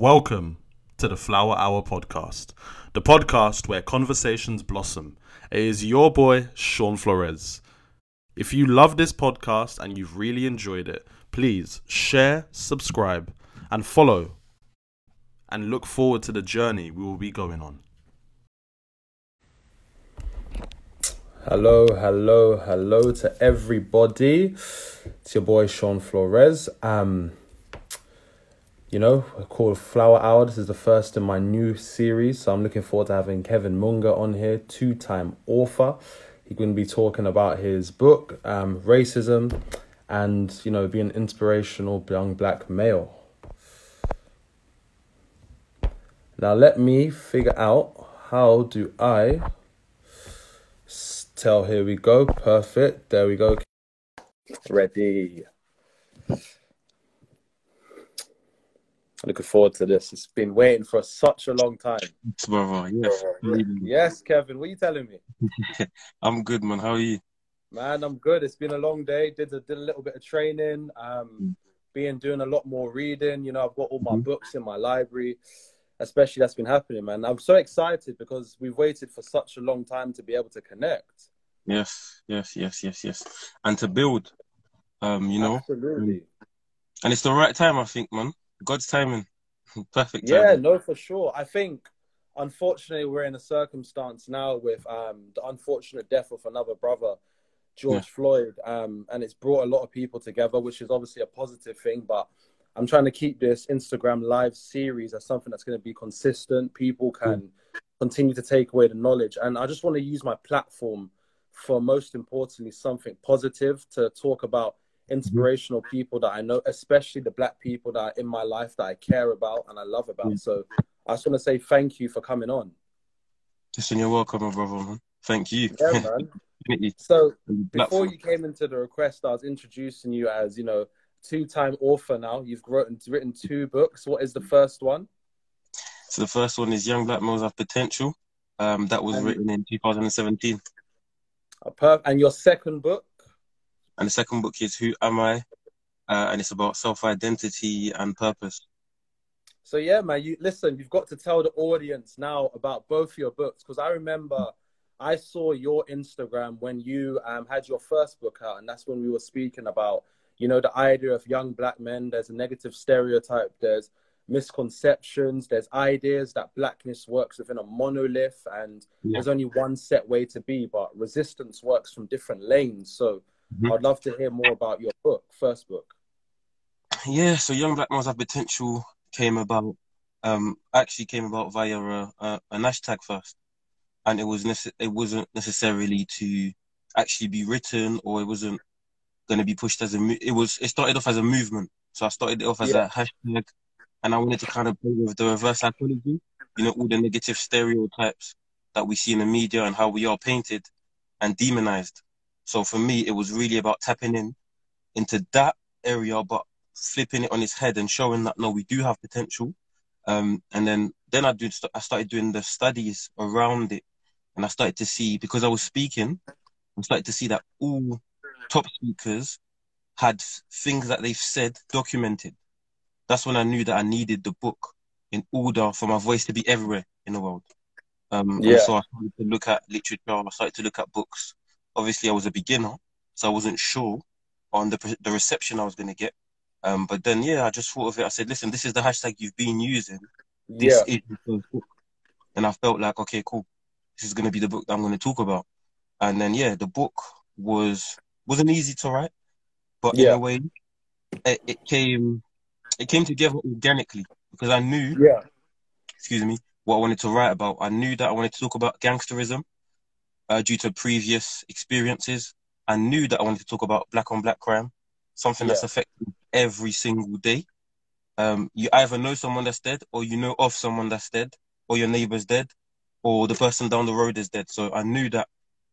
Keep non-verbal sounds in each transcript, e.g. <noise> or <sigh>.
Welcome to the Flower Hour podcast, the podcast where conversations blossom. It is your boy, Shaun Flores. If you love this podcast and you've really enjoyed it, please share, subscribe, and follow, and look forward to the journey we will be going on. Hello, hello, hello to everybody. It's your boy Shaun Flores. Um, you know, called Flower Hour. This is the first in my new series, so I'm looking forward to having Kevin Munga on here, two-time author. He's going to be talking about his book, um, racism, and you know, being an inspirational young black male. Now, let me figure out how do I tell. Here we go. Perfect. There we go. Ready. Looking forward to this. It's been waiting for such a long time. Brother, yes. Yes, Kevin. What are you telling me? <laughs> I'm good, man. How are you? Man, I'm good. It's been a long day. Did a, did a little bit of training. Um, mm. being doing a lot more reading. You know, I've got all my mm-hmm. books in my library. Especially that's been happening, man. I'm so excited because we've waited for such a long time to be able to connect. Yes, yes, yes, yes, yes, and to build. Um, you know, absolutely. And it's the right time, I think, man. God's timing. <laughs> Perfect. Timing. Yeah, no, for sure. I think, unfortunately, we're in a circumstance now with um, the unfortunate death of another brother, George yeah. Floyd, um, and it's brought a lot of people together, which is obviously a positive thing. But I'm trying to keep this Instagram live series as something that's going to be consistent. People can continue to take away the knowledge, and I just want to use my platform for most importantly something positive to talk about inspirational people that I know, especially the black people that are in my life that I care about and I love about. So I just want to say thank you for coming on. Listen, you're welcome, my brother. Man. Thank you. Yeah, man. <laughs> so before you came into the request, I was introducing you as, you know, two-time author now. You've written, written two books. What is the first one? So the first one is Young Black Males Have Potential. Um, that was and, written in 2017. perf- and your second book? And the second book is Who Am I? Uh, and it's about self identity and purpose. So yeah, man, you listen. You've got to tell the audience now about both your books because I remember I saw your Instagram when you um, had your first book out, and that's when we were speaking about you know the idea of young black men. There's a negative stereotype. There's misconceptions. There's ideas that blackness works within a monolith, and yeah. there's only one set way to be. But resistance works from different lanes. So Mm-hmm. I'd love to hear more about your book, first book. Yeah, so Young Black Males Have Potential came about, um, actually came about via a, a, an hashtag first, and it was nece- it wasn't necessarily to actually be written, or it wasn't going to be pushed as a. Mo- it was. It started off as a movement, so I started it off as yeah. a hashtag, and I wanted to kind of play with the reverse psychology, you know, all the negative stereotypes that we see in the media and how we are painted and demonized. So for me, it was really about tapping in into that area, but flipping it on its head and showing that no, we do have potential. Um, and then then I did I started doing the studies around it, and I started to see because I was speaking, I started to see that all top speakers had things that they've said documented. That's when I knew that I needed the book in order for my voice to be everywhere in the world. Um, yeah. So I started to look at literature. I started to look at books obviously I was a beginner, so I wasn't sure on the the reception I was going to get. Um, but then yeah, I just thought of it. I said, listen, this is the hashtag you've been using. This yeah. is the book, and I felt like okay, cool. This is going to be the book that I'm going to talk about. And then yeah, the book was wasn't easy to write, but yeah. in a way, it, it came it came together organically because I knew. Yeah. Excuse me. What I wanted to write about. I knew that I wanted to talk about gangsterism uh, due to previous experiences. I knew that I wanted to talk about black on black crime, something yeah. that's affecting every single day. Um, you either know someone that's dead, or you know of someone that's dead, or your neighbor's dead, or the person down the road is dead. So I knew that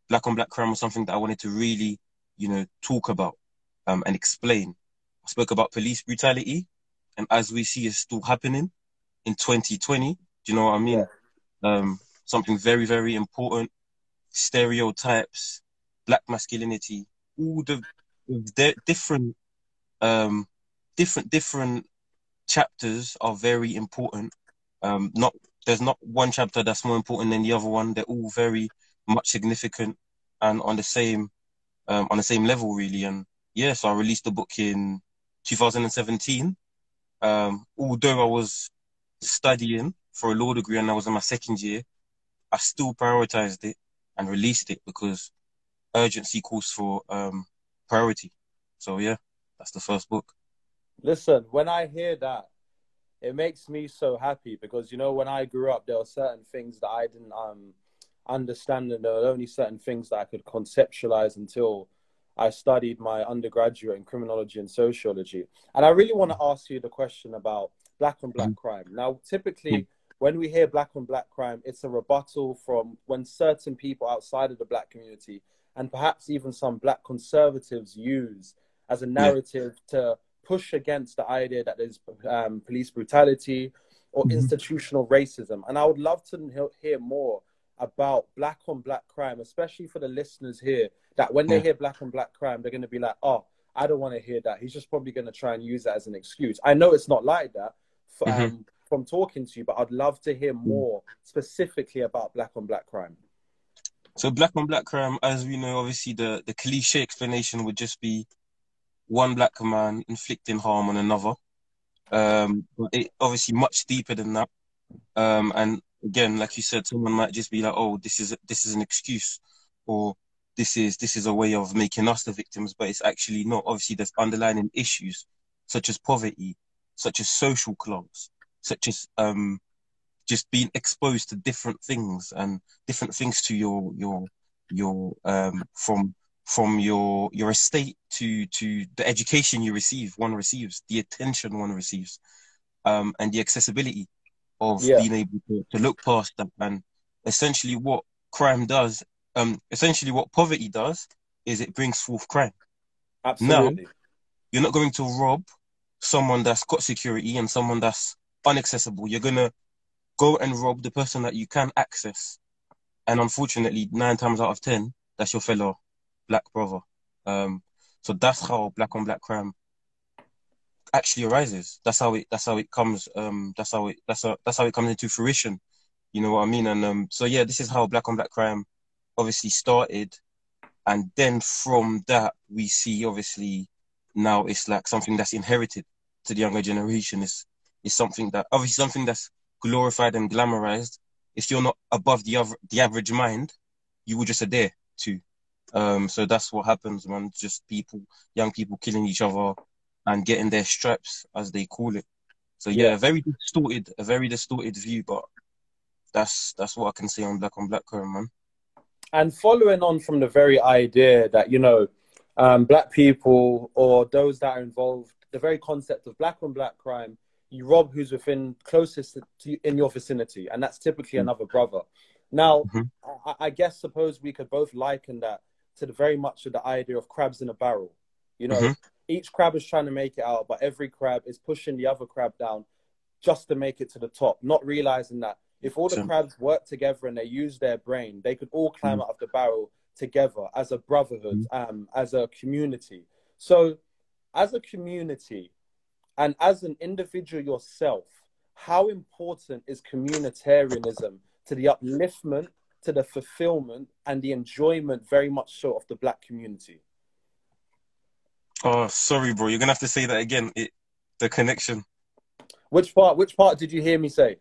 black on black crime was something that I wanted to really, you know, talk about um, and explain. I spoke about police brutality, and as we see, it's still happening in 2020. Do you know what I mean? Yeah. Um, something very, very important stereotypes, black masculinity, all the, the different, um, different, different chapters are very important. Um, not there's not one chapter that's more important than the other one. They're all very much significant and on the same um, on the same level, really. And yeah, so I released the book in 2017. Um, although I was studying for a law degree and I was in my second year, I still prioritized it and released it because urgency calls for um, priority. So yeah, that's the first book. Listen, when I hear that, it makes me so happy because you know when I grew up, there were certain things that I didn't um understand, and there were only certain things that I could conceptualize until I studied my undergraduate in criminology and sociology. And I really want to ask you the question about black on black mm. crime. Now, typically, mm. When we hear black on black crime, it's a rebuttal from when certain people outside of the black community and perhaps even some black conservatives use as a narrative yeah. to push against the idea that there's um, police brutality or mm-hmm. institutional racism. And I would love to hear more about black on black crime, especially for the listeners here, that when they hear black on black crime, they're going to be like, oh, I don't want to hear that. He's just probably going to try and use that as an excuse. I know it's not like that for, mm-hmm. From talking to you, but I'd love to hear more specifically about black on black crime. So black on black crime, as we know, obviously the, the cliche explanation would just be one black man inflicting harm on another. Um, but it obviously much deeper than that. Um, and again, like you said, someone might just be like, "Oh, this is this is an excuse," or "This is this is a way of making us the victims," but it's actually not. Obviously, there's underlying issues such as poverty, such as social class, such as um, just being exposed to different things and different things to your your your um, from from your your estate to to the education you receive one receives the attention one receives um, and the accessibility of yeah. being able to, to look past that. And essentially what crime does um essentially what poverty does is it brings forth crime. Absolutely. now, you're not going to rob someone that's got security and someone that's unaccessible you're gonna go and rob the person that you can access and unfortunately nine times out of ten that's your fellow black brother. Um, so that's how black on black crime actually arises. That's how it. That's how it comes. Um, that's how it. That's how. That's how it comes into fruition. You know what I mean? And um, so yeah, this is how black on black crime obviously started, and then from that we see obviously now it's like something that's inherited to the younger generation. It's it's something that obviously something that's glorified and glamorized. If you're not above the other, the average mind, you will just adhere to. Um, so that's what happens, man. Just people, young people killing each other and getting their stripes, as they call it. So yeah, yeah. very distorted, a very distorted view, but that's that's what I can say on Black on Black crime, man. And following on from the very idea that you know, um, black people or those that are involved, the very concept of black on black crime, you rob who's within closest to in your vicinity, and that's typically mm-hmm. another brother. Now, mm-hmm. I, I, guess suppose we could both liken that to the very much of the idea of crabs in a barrel. You know, mm-hmm. each crab is trying to make it out, but every crab is pushing the other crab down just to make it to the top, not realizing that if all the crabs work together and they use their brain, they could all climb mm-hmm. out of the barrel together as a brotherhood, mm-hmm. um, as a community. So, as a community and as an individual yourself, how important is communitarianism to the upliftment to the fulfillment and the enjoyment very much so of the black community. Oh, sorry, bro. You're gonna have to say that again. It, the connection. Which part? Which part did you hear me say?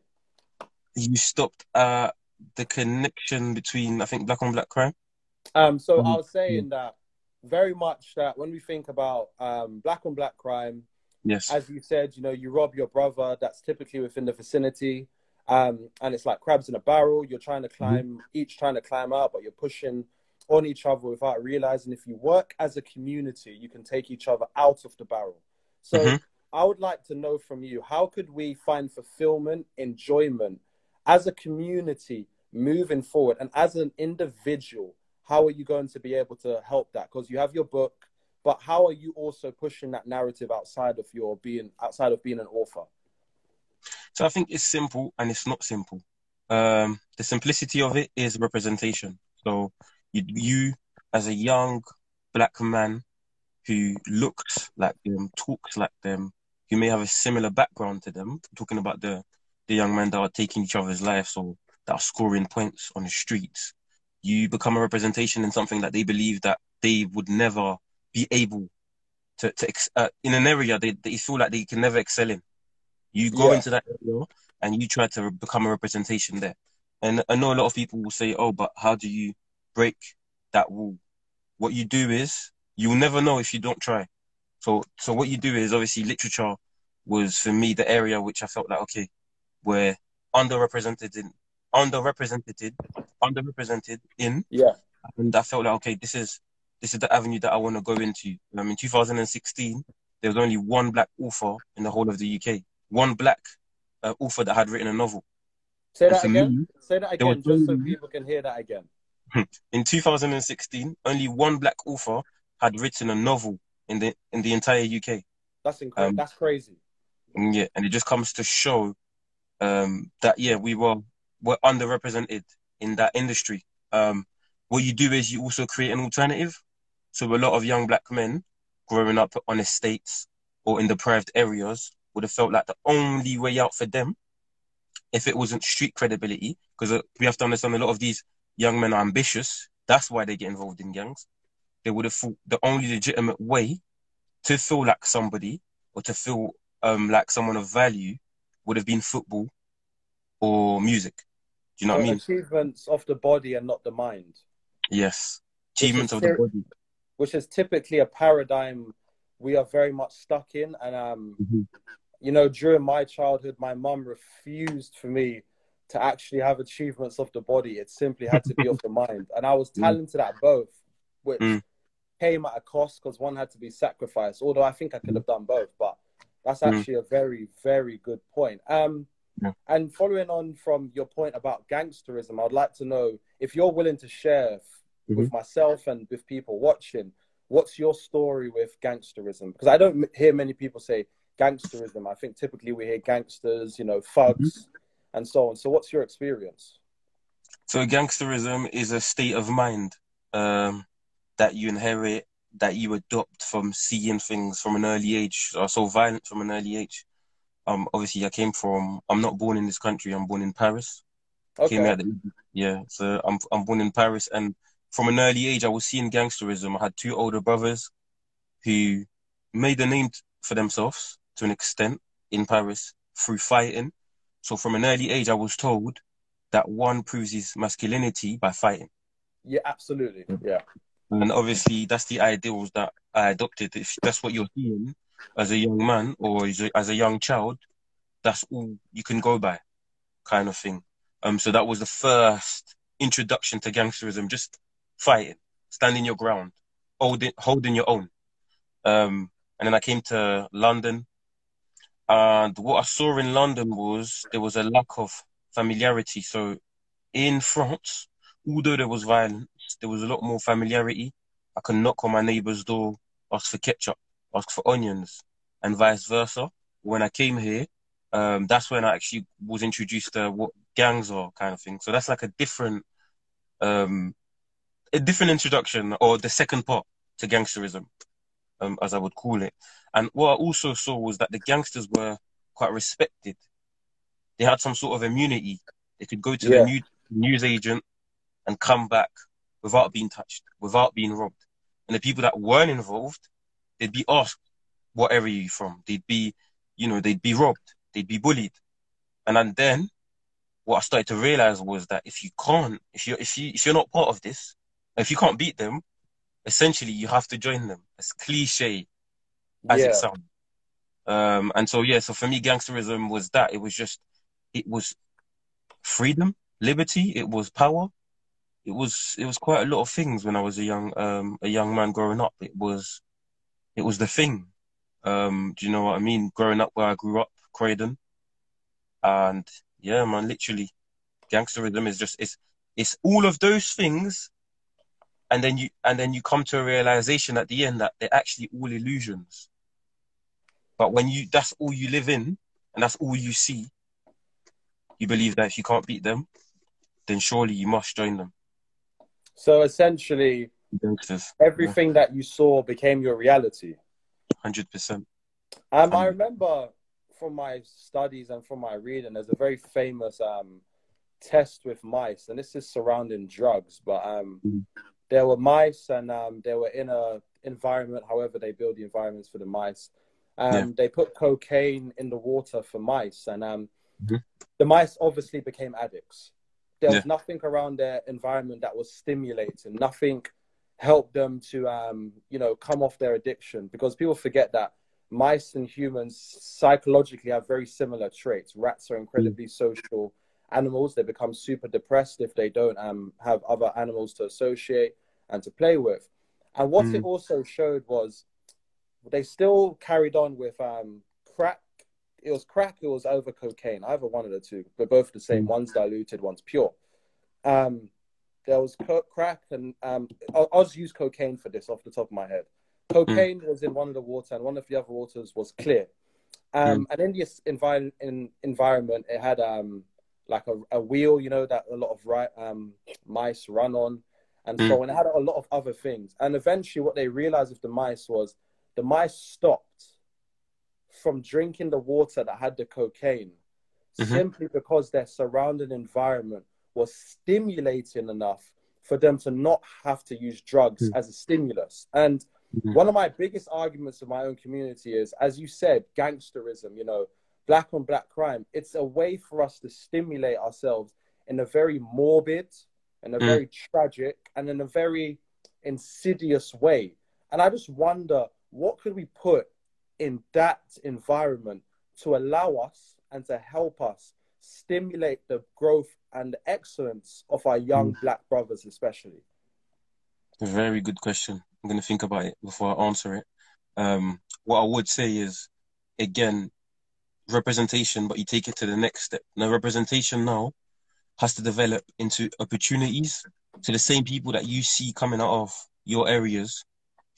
You stopped uh the connection between I think black on black crime. Um. So mm-hmm. I was saying that very much that when we think about um black on black crime, yes, as you said, you know, you rob your brother. That's typically within the vicinity. Um, and it's like crabs in a barrel. You're trying to mm-hmm. climb, mm-hmm. each trying to climb up, but you're pushing on each other without realizing if you work as a community, you can take each other out of the barrel. So mm-hmm. I would like to know from you, how could we find fulfillment, enjoyment as a community moving forward? And as an individual, how are you going to be able to help that? Because you have your book, but how are you also pushing that narrative outside of your being outside of being an author? So I think it's simple and it's not simple. Um, the simplicity of it is representation. So you, you, as a young black man who looks like them, talks like them, who may have a similar background to them, talking about the the young men that are taking each other's lives or that are scoring points on the streets, you become a representation in something that they believe that they would never be able to, to uh, in an area they, they feel like they can never excel in. You go yeah. into that area and you try to become a representation there. And I know a lot of people will say, "Oh, but how do you break that wall?" What you do is you will never know if you don't try. So, so what you do is obviously literature was for me the area which I felt like okay, we're underrepresented in, underrepresented, underrepresented in. Yeah. And I felt like okay, this is this is the avenue that I want to go into. Um, in 2016, there was only one black author in the whole of the UK. One black uh, author that had written a novel. Say that again. Me, Say that again, just so people can hear that again. <laughs> in 2016, only one black author had written a novel in the in the entire UK. That's incredible. Um, That's crazy. Yeah, and it just comes to show um, that yeah, we were were underrepresented in that industry. Um, what you do is you also create an alternative. So a lot of young black men growing up on estates or in deprived areas would have felt like the only way out for them, if it wasn't street credibility, because uh, we have to understand a lot of these young men are ambitious. That's why they get involved in gangs. They would have thought the only legitimate way to feel like somebody or to feel um, like someone of value would have been football or music. Do you know so what I mean? Achievements of the body and not the mind. Yes, achievements of the body. Which is typically a paradigm we are very much stuck in. And, um, mm-hmm. you know, during my childhood, my mum refused for me to actually have achievements of the body. It simply had to be of the <laughs> mind. And I was mm. talented mm. at both, which mm. came at a cost because one had to be sacrificed. Although I think I could have done both, but that's mm. actually mm. a very, very good point. Um, yeah. And following on from your point about gangsterism, I'd like to know if you're willing to share mm-hmm. with myself and with people watching, what's your story with gangsterism? Because I don't hear many people say gangsterism. I think typically we hear gangsters, you know, thugs, mm-hmm. and so on. So, what's your experience? So, gangsterism is a state of mind um, that you inherit, that you adopt from seeing things from an early age, or so violent from an early age. Um, obviously, I came from. I'm not born in this country. I'm born in Paris. Okay. Came out yeah, so I'm I'm born in Paris, and from an early age, I was seeing gangsterism. I had two older brothers who made a name for themselves to an extent in Paris through fighting. So from an early age, I was told that one proves his masculinity by fighting. Yeah, absolutely. Yeah. And obviously, that's the ideals that I adopted. If that's what you're seeing as a young man or as a, as a young child, that's all you can go by, kind of thing. Um, so that was the first introduction to gangsterism, just fighting, standing your ground, holding holding your own. Um, and then I came to London, and what I saw in London was there was a lack of familiarity. So in France, although there was violence, there was a lot more familiarity. I could knock on my neighbor's door, ask for ketchup, ask for onions, and vice versa. When I came here, um, that's when I actually was introduced to what gangs are, kind of thing. So that's like a different um, a different introduction or the second part to gangsterism, um, as I would call it. And what I also saw was that the gangsters were quite respected. They had some sort of immunity. They could go to yeah. the new, news agent and come back without being touched, without being robbed. And the people that weren't involved, they'd be asked, "What area are you from?" They'd be, you know, they'd be robbed, they'd be bullied. And then what I started to realize was that if you can't, if you if you if you're not part of this, if you can't beat them, essentially you have to join them. As cliche as yeah. it sounds. Um, and so yeah, so for me, gangsterism was that. It was just, it was freedom, liberty. It was power. It was it was quite a lot of things when I was a young um, a young man growing up. It was it was the thing. Um, do you know what I mean? Growing up where I grew up, Croydon, and yeah, man, literally, gangsterism is just it's it's all of those things and then you and then you come to a realization at the end that they're actually all illusions but when you that's all you live in and that's all you see you believe that if you can't beat them then surely you must join them so essentially everything yeah. that you saw became your reality 100% Um, I remember from my studies and from my reading, there's a very famous um, test with mice, and this is surrounding drugs. But um, mm-hmm. There were mice, and um, they were in a environment. However, they build the environments for the mice. Um, yeah. They put cocaine in the water for mice, and um, mm-hmm. the mice obviously became addicts. There was yeah. nothing around their environment that was stimulating. Nothing helped them to, um, you know, come off their addiction. Because people forget that mice and humans psychologically have very similar traits. Rats are incredibly mm. social animals. They become super depressed if they don't um, have other animals to associate and to play with. And what mm. it also showed was they still carried on with um, crack. It was crack. It was over cocaine. Either one of the two, but both the same. Mm. One's diluted, one's pure. Um, there was co- crack, and um, I'll, I'll, just use cocaine for this off the top of my head. Cocaine mm. was in one of the water, and one of the other waters was clear. Um, mm. And in this envi- in environment, it had um, like a, a, wheel, you know, that a lot of right, um, mice run on, and mm. so and It had a lot of other things. And eventually, what they realized with the mice was the mice stopped from drinking the water that had the cocaine mm-hmm. simply because their surrounding environment was stimulating enough for them to not have to use drugs mm. as a stimulus. And Mm-hmm. One of my biggest arguments in my own community is, as you said, gangsterism, you know, black on black crime. It's a way for us to stimulate ourselves in a very morbid, and a mm. very tragic, and in a very insidious way. And I just wonder what could we put in that environment to allow us and to help us stimulate the growth and the excellence of our young mm. black brothers, especially? Very good question. I'm going to think about it before I answer it. Um, what I would say is, again, representation, but you take it to the next step. Now, representation now has to develop into opportunities to the same people that you see coming out of your areas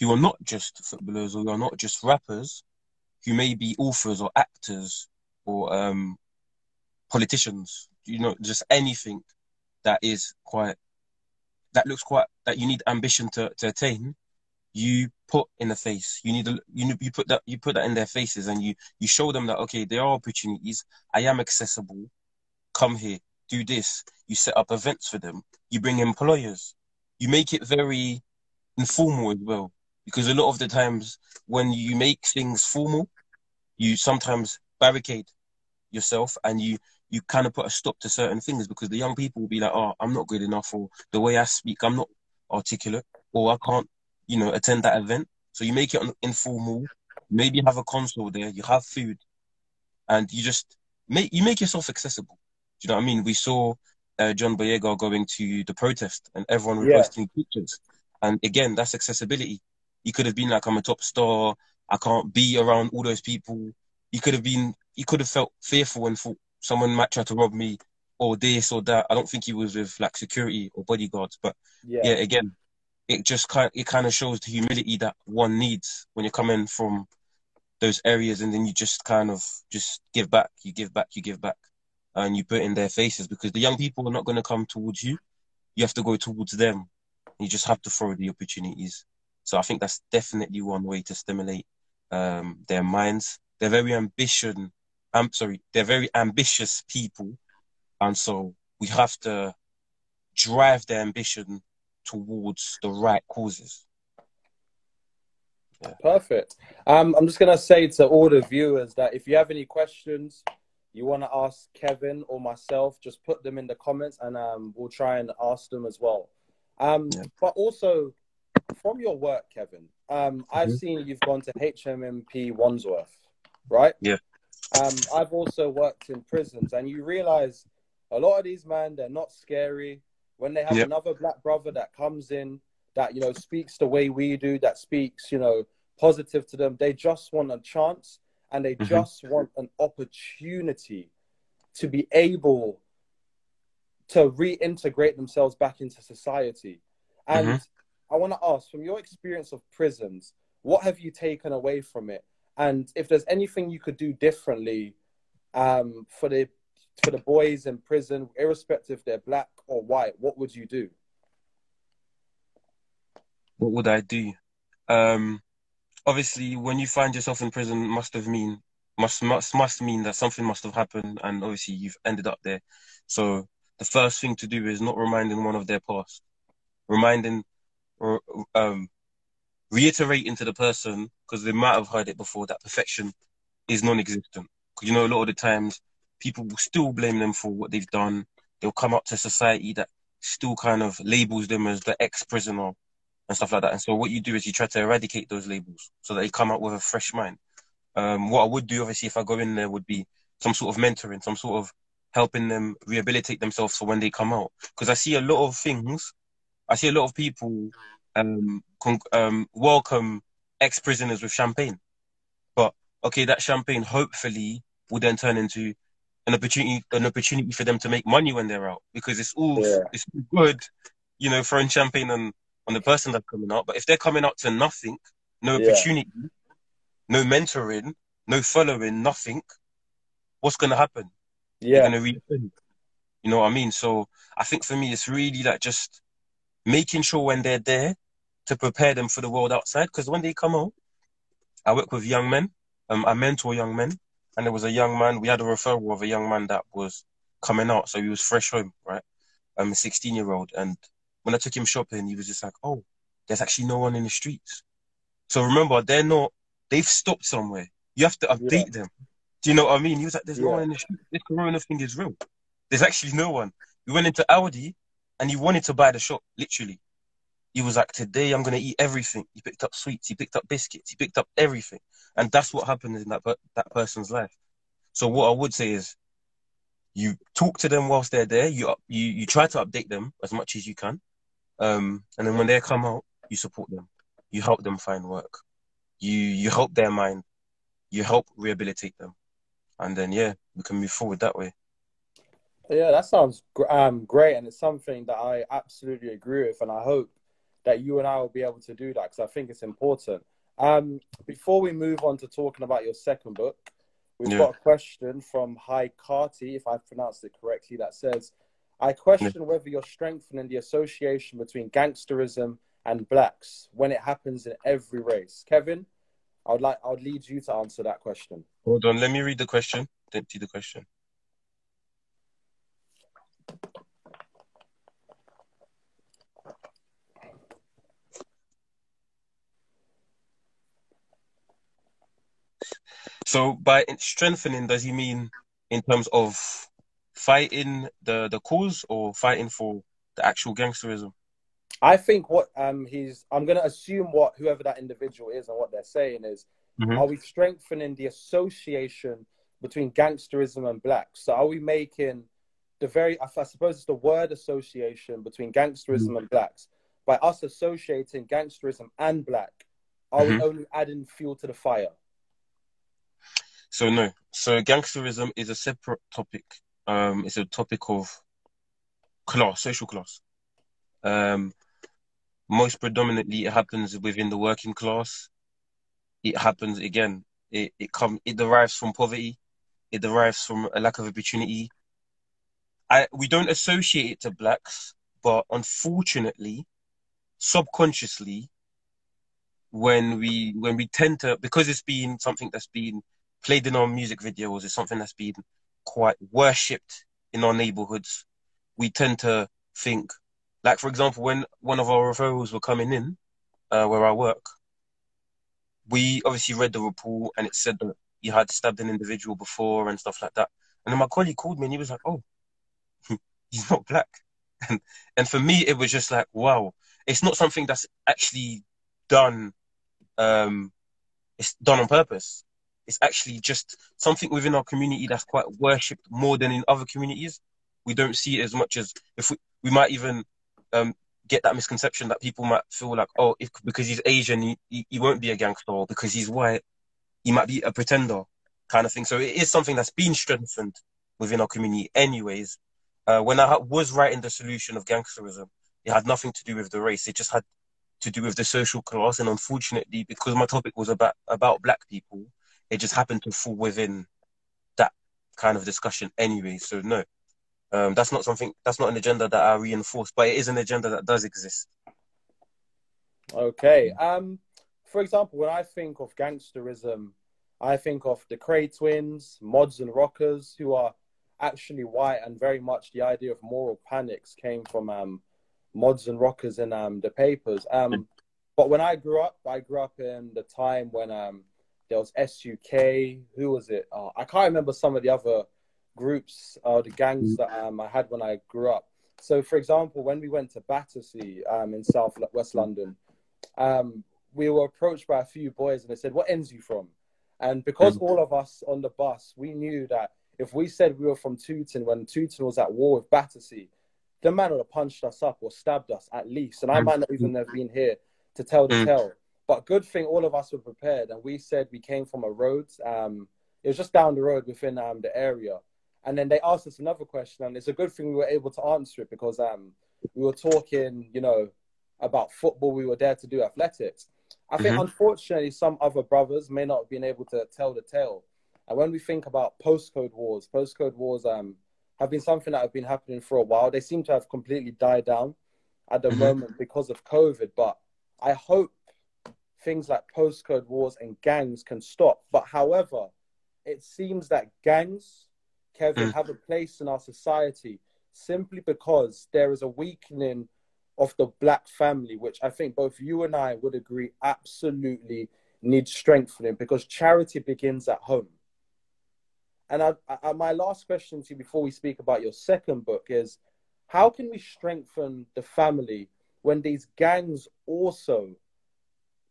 who are not just footballers or who are not just rappers, who may be authors or actors or um, politicians, you know, just anything that is quite, that looks quite, that you need ambition to, to attain you put in the face. You need to, you you put that you put that in their faces, and you you show them that okay, there are opportunities. I am accessible. Come here, do this. You set up events for them. You bring employers. You make it very informal as well, because a lot of the times when you make things formal, you sometimes barricade yourself and you you kind of put a stop to certain things because the young people will be like, oh, I'm not good enough, or the way I speak, I'm not articulate, or I can't you know, attend that event. So you make it informal. Maybe have a console there. You have food, and you just make you make yourself accessible. Do you know what I mean? We saw uh, John Boyega going to the protest, and everyone yeah. pictures. And again, that's accessibility. You could have been like, I'm a top star. I can't be around all those people. You could have been. You could have felt fearful and thought someone might try to rob me or this or that. I don't think he was with like security or bodyguards, but yeah, yeah again, it just kind it kind of shows the humility that one needs when you're coming from those areas and then you just kind of just give back you give back you give back and you put in their faces because the young people are not going to come towards you. You have to go towards them. You just have to throw the opportunities. So i think that's definitely one way to stimulate um, their minds. They're very ambition i'm sorry they're very ambitious people. And so we have to drive their ambition towards the right causes. Yeah. Perfect. Um, I'm just going to say to all the viewers that if you have any questions you want to ask Kevin or myself, just put them in the comments and um, we'll try and ask them as well. Um, yeah. But also, from your work, Kevin, um, I've mm-hmm. seen you've gone to HMP Wandsworth, right? Yeah. Um, I've also worked in prisons, and you realize a lot of these men, they're not scary. When they have yep. another black brother that comes in that you know speaks the way we do, that speaks you know positive to them, they just want a chance and they mm-hmm. just want an opportunity to be able to reintegrate themselves back into society. And mm-hmm. I want to ask, from your experience of prisons, what have you taken away from it? And if there's anything you could do differently um, for the for the boys in prison, irrespective if they're black or white, what would you do? What would I do? Um, obviously, when you find yourself in prison, must have mean must must must mean that something must have happened, and obviously you've ended up there. So the first thing to do is not reminding one of their past, reminding, um, reiterating to the person because they might have heard it before that perfection is non-existent. Because you know, a lot of the times people will still blame them for what they've done. They'll come up to society that still kind of labels them as the ex-prisoner and stuff like that. And so what you do is you try to eradicate those labels so that they come out with a fresh mind. Um, what I would do, obviously, if I go in there, would be some sort of mentoring, some sort of helping them rehabilitate themselves for when they come out. Because I see a lot of things. I see a lot of people um, con- um, welcome ex-prisoners with champagne, but okay, that champagne hopefully will then turn into an opportunity an opportunity for them to make money when they're out because it's all yeah. it's good, you know, throwing champagne on on the person that's coming out. But if they're coming out to nothing, no opportunity, yeah. no mentoring, no following, nothing, what's gonna happen? Yeah, they're gonna re- you know what I mean. So I think for me, it's really like just making sure when they're there to prepare them for the world outside. Because when they come out, I work with young men. Um, I mentor young men, and there was a young man. We had a referral of a young man that was coming out, so he was fresh home, right? I'm a 16 year old, and when I took him shopping, he was just like, "Oh, there's actually no one in the streets." So remember, they're not. They've stopped somewhere. You have to update yeah. them. Do you know what I mean? He was like, "There's yeah. no one in the street. This Corona thing is real. There's actually no one." We went into Aldi, and he wanted to buy the shop. Literally, he was like, "Today I'm gonna eat everything." He picked up sweets. He picked up biscuits. He picked up everything. And that's what happened in that that person's life. So what I would say is, you talk to them whilst they're there. You you you try to update them as much as you can, um, and then when they come out, you support them. You help them find work. You you help their mind. You help rehabilitate them, and then yeah, we can move forward that way. Yeah, that sounds um, great, and it's something that I absolutely agree with, and I hope that you and I will be able to do that because I think it's important. Um, before we move on to talking about your second book, we've yeah. got a question from Hi Carty, if I've pronounced it correctly, that says, I question yeah. whether you're strengthening the association between gangsterism and blacks when it happens in every race. Kevin, I would like I would lead you to answer that question. Hold on, let me read the question. Then see the question. So by strengthening, does he mean in terms of fighting the the cause or fighting for the actual gangsterism? I think what um he's I'm gonna assume what whoever that individual is and what they're saying is mm-hmm. are we strengthening the association between gangsterism and blacks? So are we making the very I suppose it's the word association between gangsterism mm-hmm. and blacks by us associating gangsterism and black, are mm-hmm. we only adding fuel to the fire? So no. So gangsterism is a separate topic. Um, it's a topic of class, social class. Um, most predominantly, it happens within the working class. It happens again. It it come it derives from poverty. It derives from a lack of opportunity. I we don't associate it to blacks, but unfortunately, subconsciously, when we when we tend to because it's been something that's been played in our music videos is something that's been quite worshipped in our neighborhoods. We tend to think, like for example, when one of our referrals were coming in, uh, where I work, we obviously read the report and it said that you had stabbed an individual before and stuff like that. And then my colleague called me and he was like, "Oh, <laughs> he's not black," <laughs> and and for me it was just like, wow, it's not something that's actually done. Um, it's done on purpose it's actually just something within our community that's quite worshipped more than in other communities. We don't see it as much as if we, we might even um, get that misconception that people might feel like, oh, if because he's Asian, he, he, he won't be a gangster, or because he's white, he might be a pretender, kind of thing. So it is something that's been strengthened within our community, anyways. Uh, when I was writing the solution of gangsterism, it had nothing to do with the race. It just had to do with the social class, and unfortunately, because my topic was about about black people, it just happened to fall within that kind of discussion anyway. So no, um, that's not something. That's not an agenda that I reinforce, but it is an agenda that does exist. Okay. Um, for example, when I think of gangsterism, I think of the Kray twins, Mods and Rockers, who are actually white, and very much the idea of moral panics came from um, Mods and Rockers in um, the papers. Um, but when I grew up, I grew up in the time when um, there was SUK. Who was it? Uh, I can't remember some of the other groups or uh, the gangs that um, I had when I grew up. So, for example, when we went to Battersea um, in South West London, um, we were approached by a few boys and they said, "What ends you from?" And because mm. all of us on the bus, we knew that if we said we were from Tooting when Tooting was at war with Battersea, the man would have punched us up or stabbed us at least. And I might not even have been here to tell the mm. tale. But good thing all of us were prepared. And we said we came from a road. Um, it was just down the road within um, the area. And then they asked us another question. And it's a good thing we were able to answer it because um, we were talking, you know, about football. We were there to do athletics. I think, mm-hmm. unfortunately, some other brothers may not have been able to tell the tale. And when we think about postcode wars, postcode wars um, have been something that have been happening for a while. They seem to have completely died down at the mm-hmm. moment because of COVID. But I hope things like postcode wars and gangs can stop. But however, it seems that gangs, Kevin, mm. have a place in our society simply because there is a weakening of the black family, which I think both you and I would agree absolutely needs strengthening because charity begins at home. And I, I, my last question to you before we speak about your second book is how can we strengthen the family when these gangs also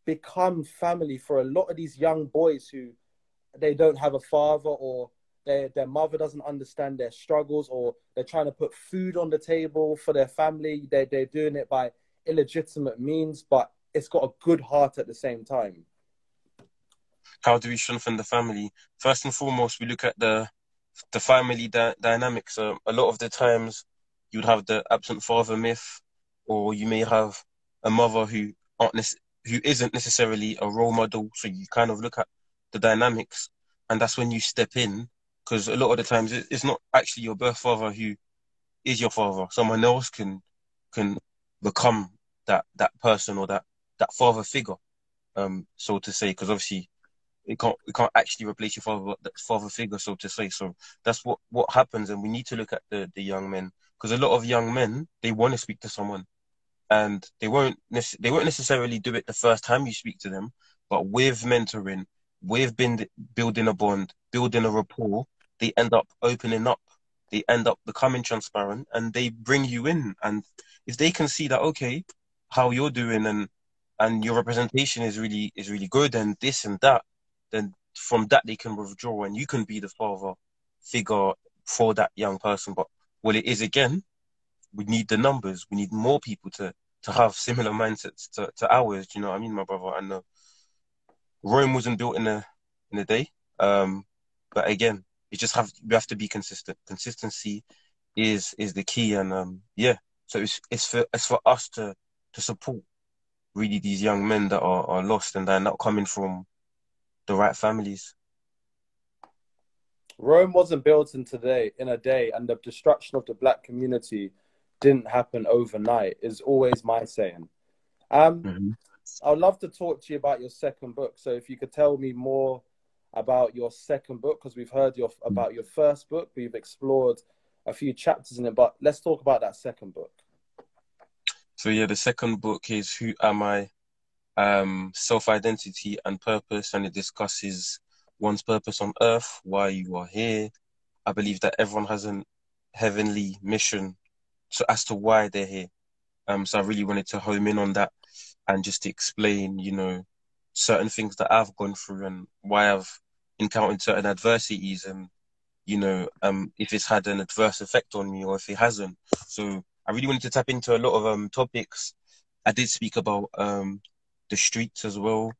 become family for a lot of these young boys who they don't have a father or their their mother doesn't understand their struggles or they're trying to put food on the table for their family. They they're doing it by illegitimate means but it's got a good heart at the same time. How do we strengthen the family? First and foremost we look at the the family di- dynamics. A lot of the times you'd have the absent father myth or you may have a mother who aren't who isn't necessarily a role model so you kind of look at the dynamics and that's when you step in because a lot of the times it's not actually your birth father who is your father. Someone else can can become that that person or that that father figure, um, so to say. Because obviously, it can't it can't actually replace your father that father figure, so to say. So that's what what happens, and we need to look at the the young men because a lot of young men they want to speak to someone, and they won't they won't necessarily do it the first time you speak to them, but with mentoring, with been building a bond, building a rapport, they end up opening up, they end up becoming transparent, and they bring you in. And if they can see that, okay, how you're doing and and your representation is really is really good, and this and that, then from that they can withdraw, and you can be the father figure for that young person. But what it is again, we need the numbers. We need more people to to have similar mindsets to, to ours. You know what I mean, my brother? I know Rome wasn't built in a in a day. Um, but again, you just have you have to be consistent. Consistency is is the key, and um, yeah. So it's it's for it's for us to to support really these young men that are, are lost and they're not coming from the right families. Rome wasn't built in today in a day, and the destruction of the black community didn't happen overnight. Is always my saying. Um, mm-hmm. I'd love to talk to you about your second book. So if you could tell me more about your second book because we've heard your about your first book. We've explored a few chapters in it, but let's talk about that second book. So yeah, the second book is Who Am I? Um, Self Identity and Purpose, and it discusses one's purpose on earth, why you are here. I believe that everyone has a heavenly mission so as to why they're here. Um, so I really wanted to home in on that and just explain, you know, certain things that I've gone through and why I've encountered certain adversities and you know um if it's had an adverse effect on me or if it hasn't. So I really wanted to tap into a lot of um topics. I did speak about um the streets as well.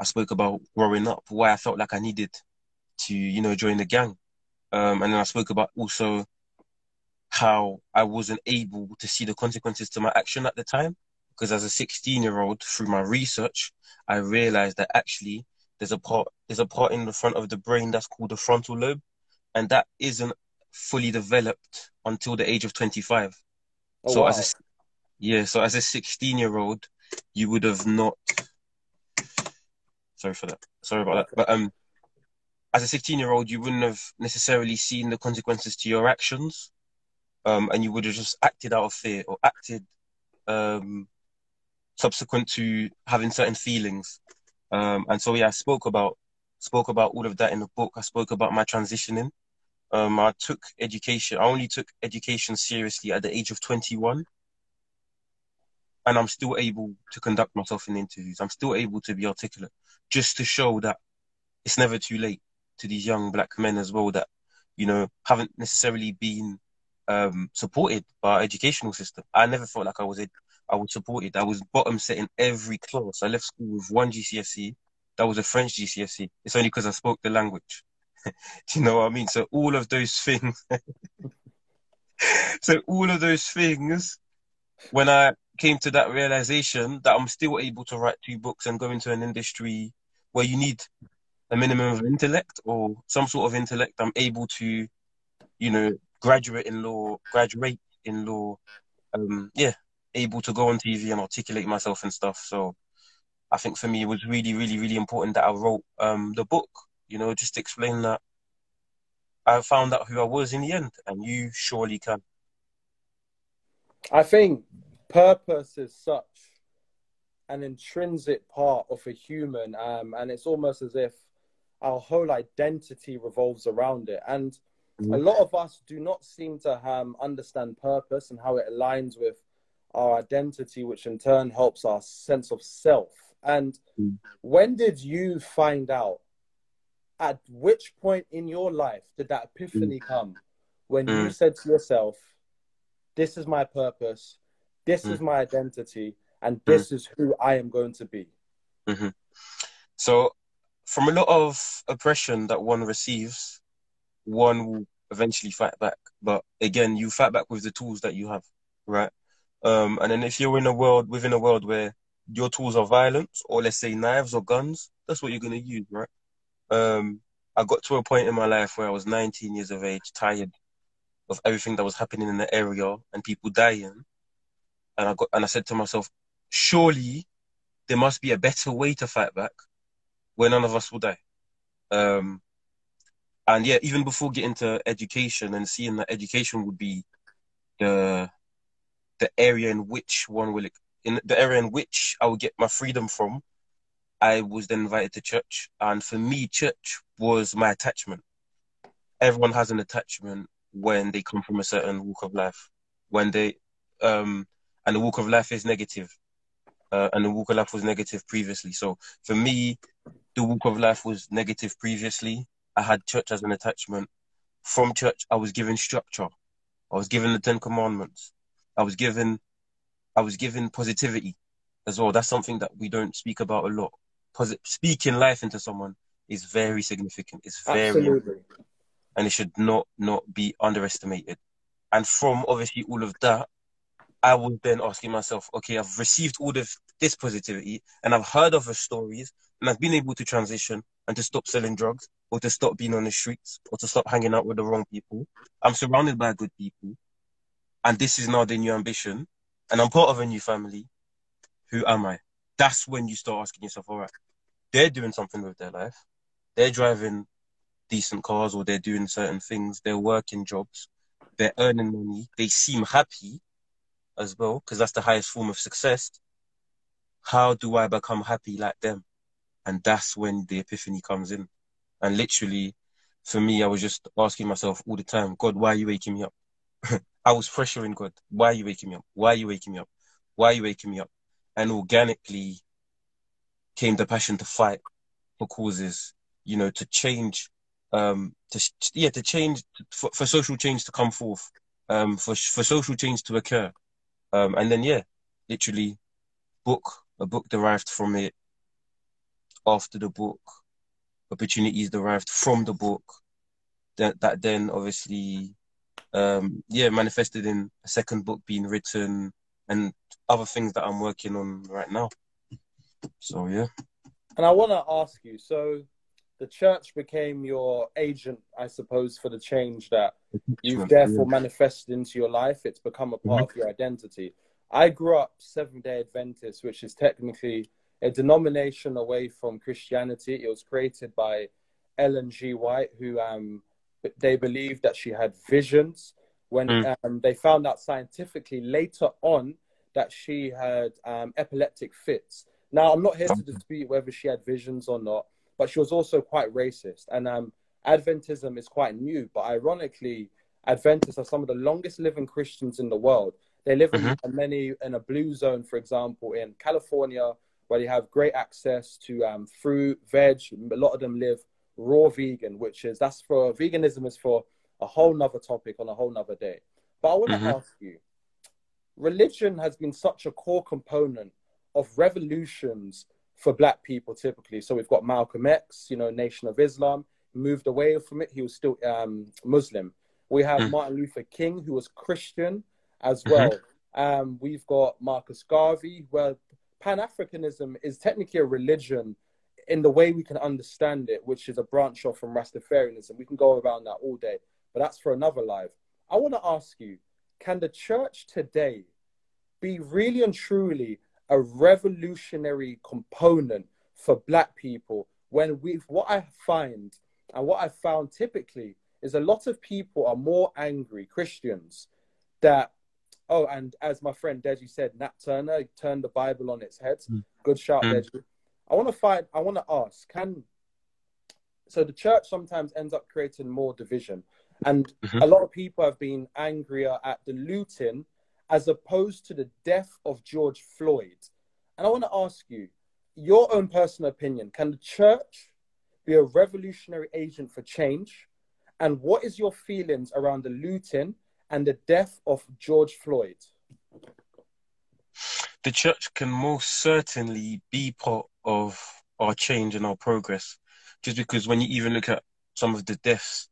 I spoke about growing up why I felt like I needed to you know join the gang. Um and then I spoke about also how I wasn't able to see the consequences to my action at the time because as a 16 year old through my research i realized that actually there's a part there's a part in the front of the brain that's called the frontal lobe and that isn't fully developed until the age of 25 oh, so wow. as a yeah so as a 16 year old you would have not Sorry for that. Sorry about that. But um, as a 16 year old, you wouldn't have necessarily seen the consequences to your actions. Um, and you would have just acted out of fear or acted um, subsequent to having certain feelings. Um, and so, yeah, I spoke about spoke about all of that in the book. I spoke about my transitioning. Um, I took education. I only took education seriously at the age of 21 and I'm still able to conduct myself in interviews. I'm still able to be articulate, just to show that it's never too late to these young black men as well that you know haven't necessarily been um, supported by our educational system. I never felt like I was I was supported. I was bottom set in every class. I left school with one GCSE. That was a French GCSE. It's only because I spoke the language. <laughs> Do you know what I mean? So all of those things. <laughs> so all of those things, when I came to that realization that I'm still able to write two books and go into an industry where you need a minimum of intellect or some sort of intellect. I'm able to, you know, graduate in law, graduate in law. Um, yeah, able to go on TV and articulate myself and stuff. So I think for me, it was really, really, really important that I wrote um, the book, you know, just explain that I found out who I was in the end, and you surely can. I think purpose is such an intrinsic part of a human, um, and it's almost as if our whole identity revolves around it. And. A lot of us do not seem to um, understand purpose and how it aligns with our identity, which in turn helps our sense of self. And mm-hmm. when did you find out? At which point in your life did that epiphany mm-hmm. come when you mm. said to yourself, This is my purpose, this mm. is my identity, and mm. this mm. is who I am going to be. Mm-hmm. So, from a lot of oppression that one receives, one will eventually fight back. But again, you fight back with the tools that you have, right? Um, and then if you're in a world within a world where your tools are violence, or let's say knives or guns, that's what you're gonna use, right? Um, I got to a point in my life where I was 19 years of age, tired of everything that was happening in the area and people dying and I got and I said to myself, surely there must be a better way to fight back where none of us will die. Um, and yeah, even before getting to education and seeing that education would be the the area in which one will in the area in which I will get my freedom from, I was then invited to church, and for me, church was my attachment. Everyone has an attachment when they come from a certain walk of life. When they um and the walk of life is negative. Uh, and the walk of life was negative previously. So for me, the walk of life was negative previously. I had church as an attachment. From church, I was given structure. I was given the Ten Commandments. I was given, I was given positivity as well. That's something that we don't speak about a lot. Posit- speaking life into someone is very significant. It's very, Absolutely. and it should not not be underestimated. And from obviously all of that, I was then asking myself, okay, I've received all of this positivity and I've heard of the stories and I've been able to transition and to stop selling drugs or to stop being on the streets or to stop hanging out with the wrong people. I'm surrounded by good people and this is now the new ambition and I'm part of a new family. Who am I? That's when you start asking yourself, all right, they're doing something with their life. They're driving decent cars or they're doing certain things. They're working jobs. They're earning money. They seem happy as well, because that's the highest form of success. How do I become happy like them? And that's when the epiphany comes in. And literally, for me, I was just asking myself all the time, God, why are you waking me up? <laughs> I was pressuring God, why are you waking me up? Why are you waking me up? Why are you waking me up? And organically came the passion to fight for causes, you know, to change, um, to yeah, to change for, for social change to come forth, um, for for social change to occur. Um, and then yeah, literally, book a book derived from it. After the book, opportunities derived from the book. That that then obviously, um, yeah, manifested in a second book being written and other things that I'm working on right now. So yeah. And I want to ask you, so the church became your agent, I suppose, for the change that you've therefore yeah. manifested into your life. It's become a part mm-hmm. of your identity. I grew up Seventh day Adventist, which is technically a denomination away from Christianity. It was created by Ellen G. White, who um, they believed that she had visions when mm. um, they found out scientifically later on that she had um, epileptic fits. Now, I'm not here to dispute whether she had visions or not, but she was also quite racist. And um, Adventism is quite new, but ironically, Adventists are some of the longest living Christians in the world. They live mm-hmm. in many in a blue zone, for example, in California, where they have great access to um, fruit, veg. A lot of them live raw vegan, which is that's for veganism is for a whole nother topic on a whole nother day. But I want to mm-hmm. ask you, religion has been such a core component of revolutions for black people typically. So we've got Malcolm X, you know, Nation of Islam, moved away from it. He was still um, Muslim. We have mm. Martin Luther King, who was Christian as mm-hmm. well. Mm-hmm. Um, we've got Marcus Garvey, where Pan Africanism is technically a religion in the way we can understand it, which is a branch off from Rastafarianism. We can go around that all day, but that's for another live. I want to ask you can the church today be really and truly a revolutionary component for black people when we've what I find and what I found typically is a lot of people are more angry Christians that oh and as my friend Deji said Nat Turner turned the Bible on its head mm. good shout mm. Deji I want to find I want to ask can so the church sometimes ends up creating more division and mm-hmm. a lot of people have been angrier at the looting as opposed to the death of George Floyd. And I want to ask you, your own personal opinion, can the church be a revolutionary agent for change? And what is your feelings around the looting and the death of George Floyd? The church can most certainly be part of our change and our progress. Just because when you even look at some of the deaths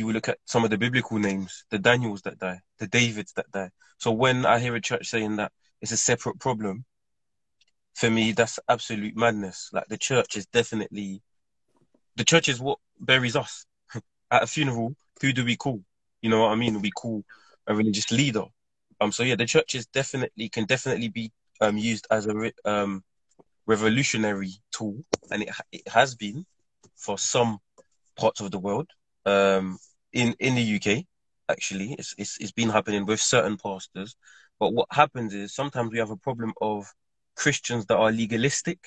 you will look at some of the biblical names, the Daniels that die, the Davids that die. So when I hear a church saying that it's a separate problem, for me, that's absolute madness. Like the church is definitely, the church is what buries us. <laughs> At a funeral, who do we call? You know what I mean? We call a religious leader. Um. So yeah, the church is definitely can definitely be um used as a re- um revolutionary tool, and it it has been for some parts of the world. Um, in in the UK. Actually, it's it's it's been happening with certain pastors. But what happens is sometimes we have a problem of Christians that are legalistic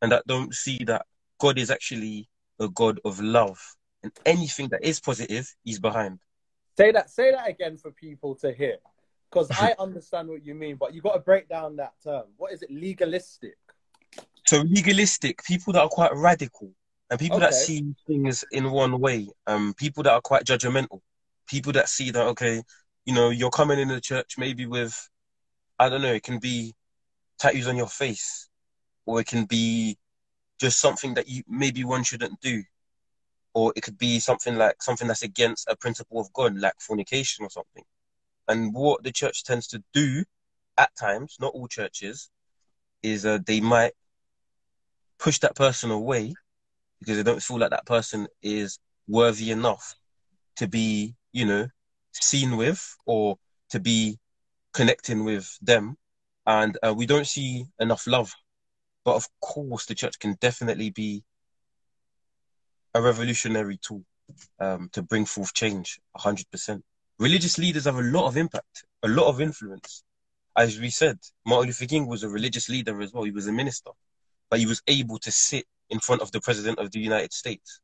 and that don't see that God is actually a God of love, and anything that is positive, He's behind. Say that. Say that again for people to hear, because I <laughs> understand what you mean, but you got to break down that term. What is it? Legalistic. So legalistic, people that are quite radical, and people okay. that see things in one way, um, people that are quite judgmental, people that see that okay, you know, you're coming in the church maybe with, I don't know, it can be tattoos on your face, or it can be just something that you maybe one shouldn't do, or it could be something like something that's against a principle of God, like fornication or something. And what the church tends to do at times, not all churches, is uh, they might push that person away because they don't feel like that person is worthy enough to be, you know, seen with or to be connecting with them. And uh, we don't see enough love. But of course, the church can definitely be a revolutionary tool um, to bring forth change 100%. Religious leaders have a lot of impact, a lot of influence. As we said, Martin Luther King was a religious leader as well. He was a minister, but he was able to sit in front of the President of the United States.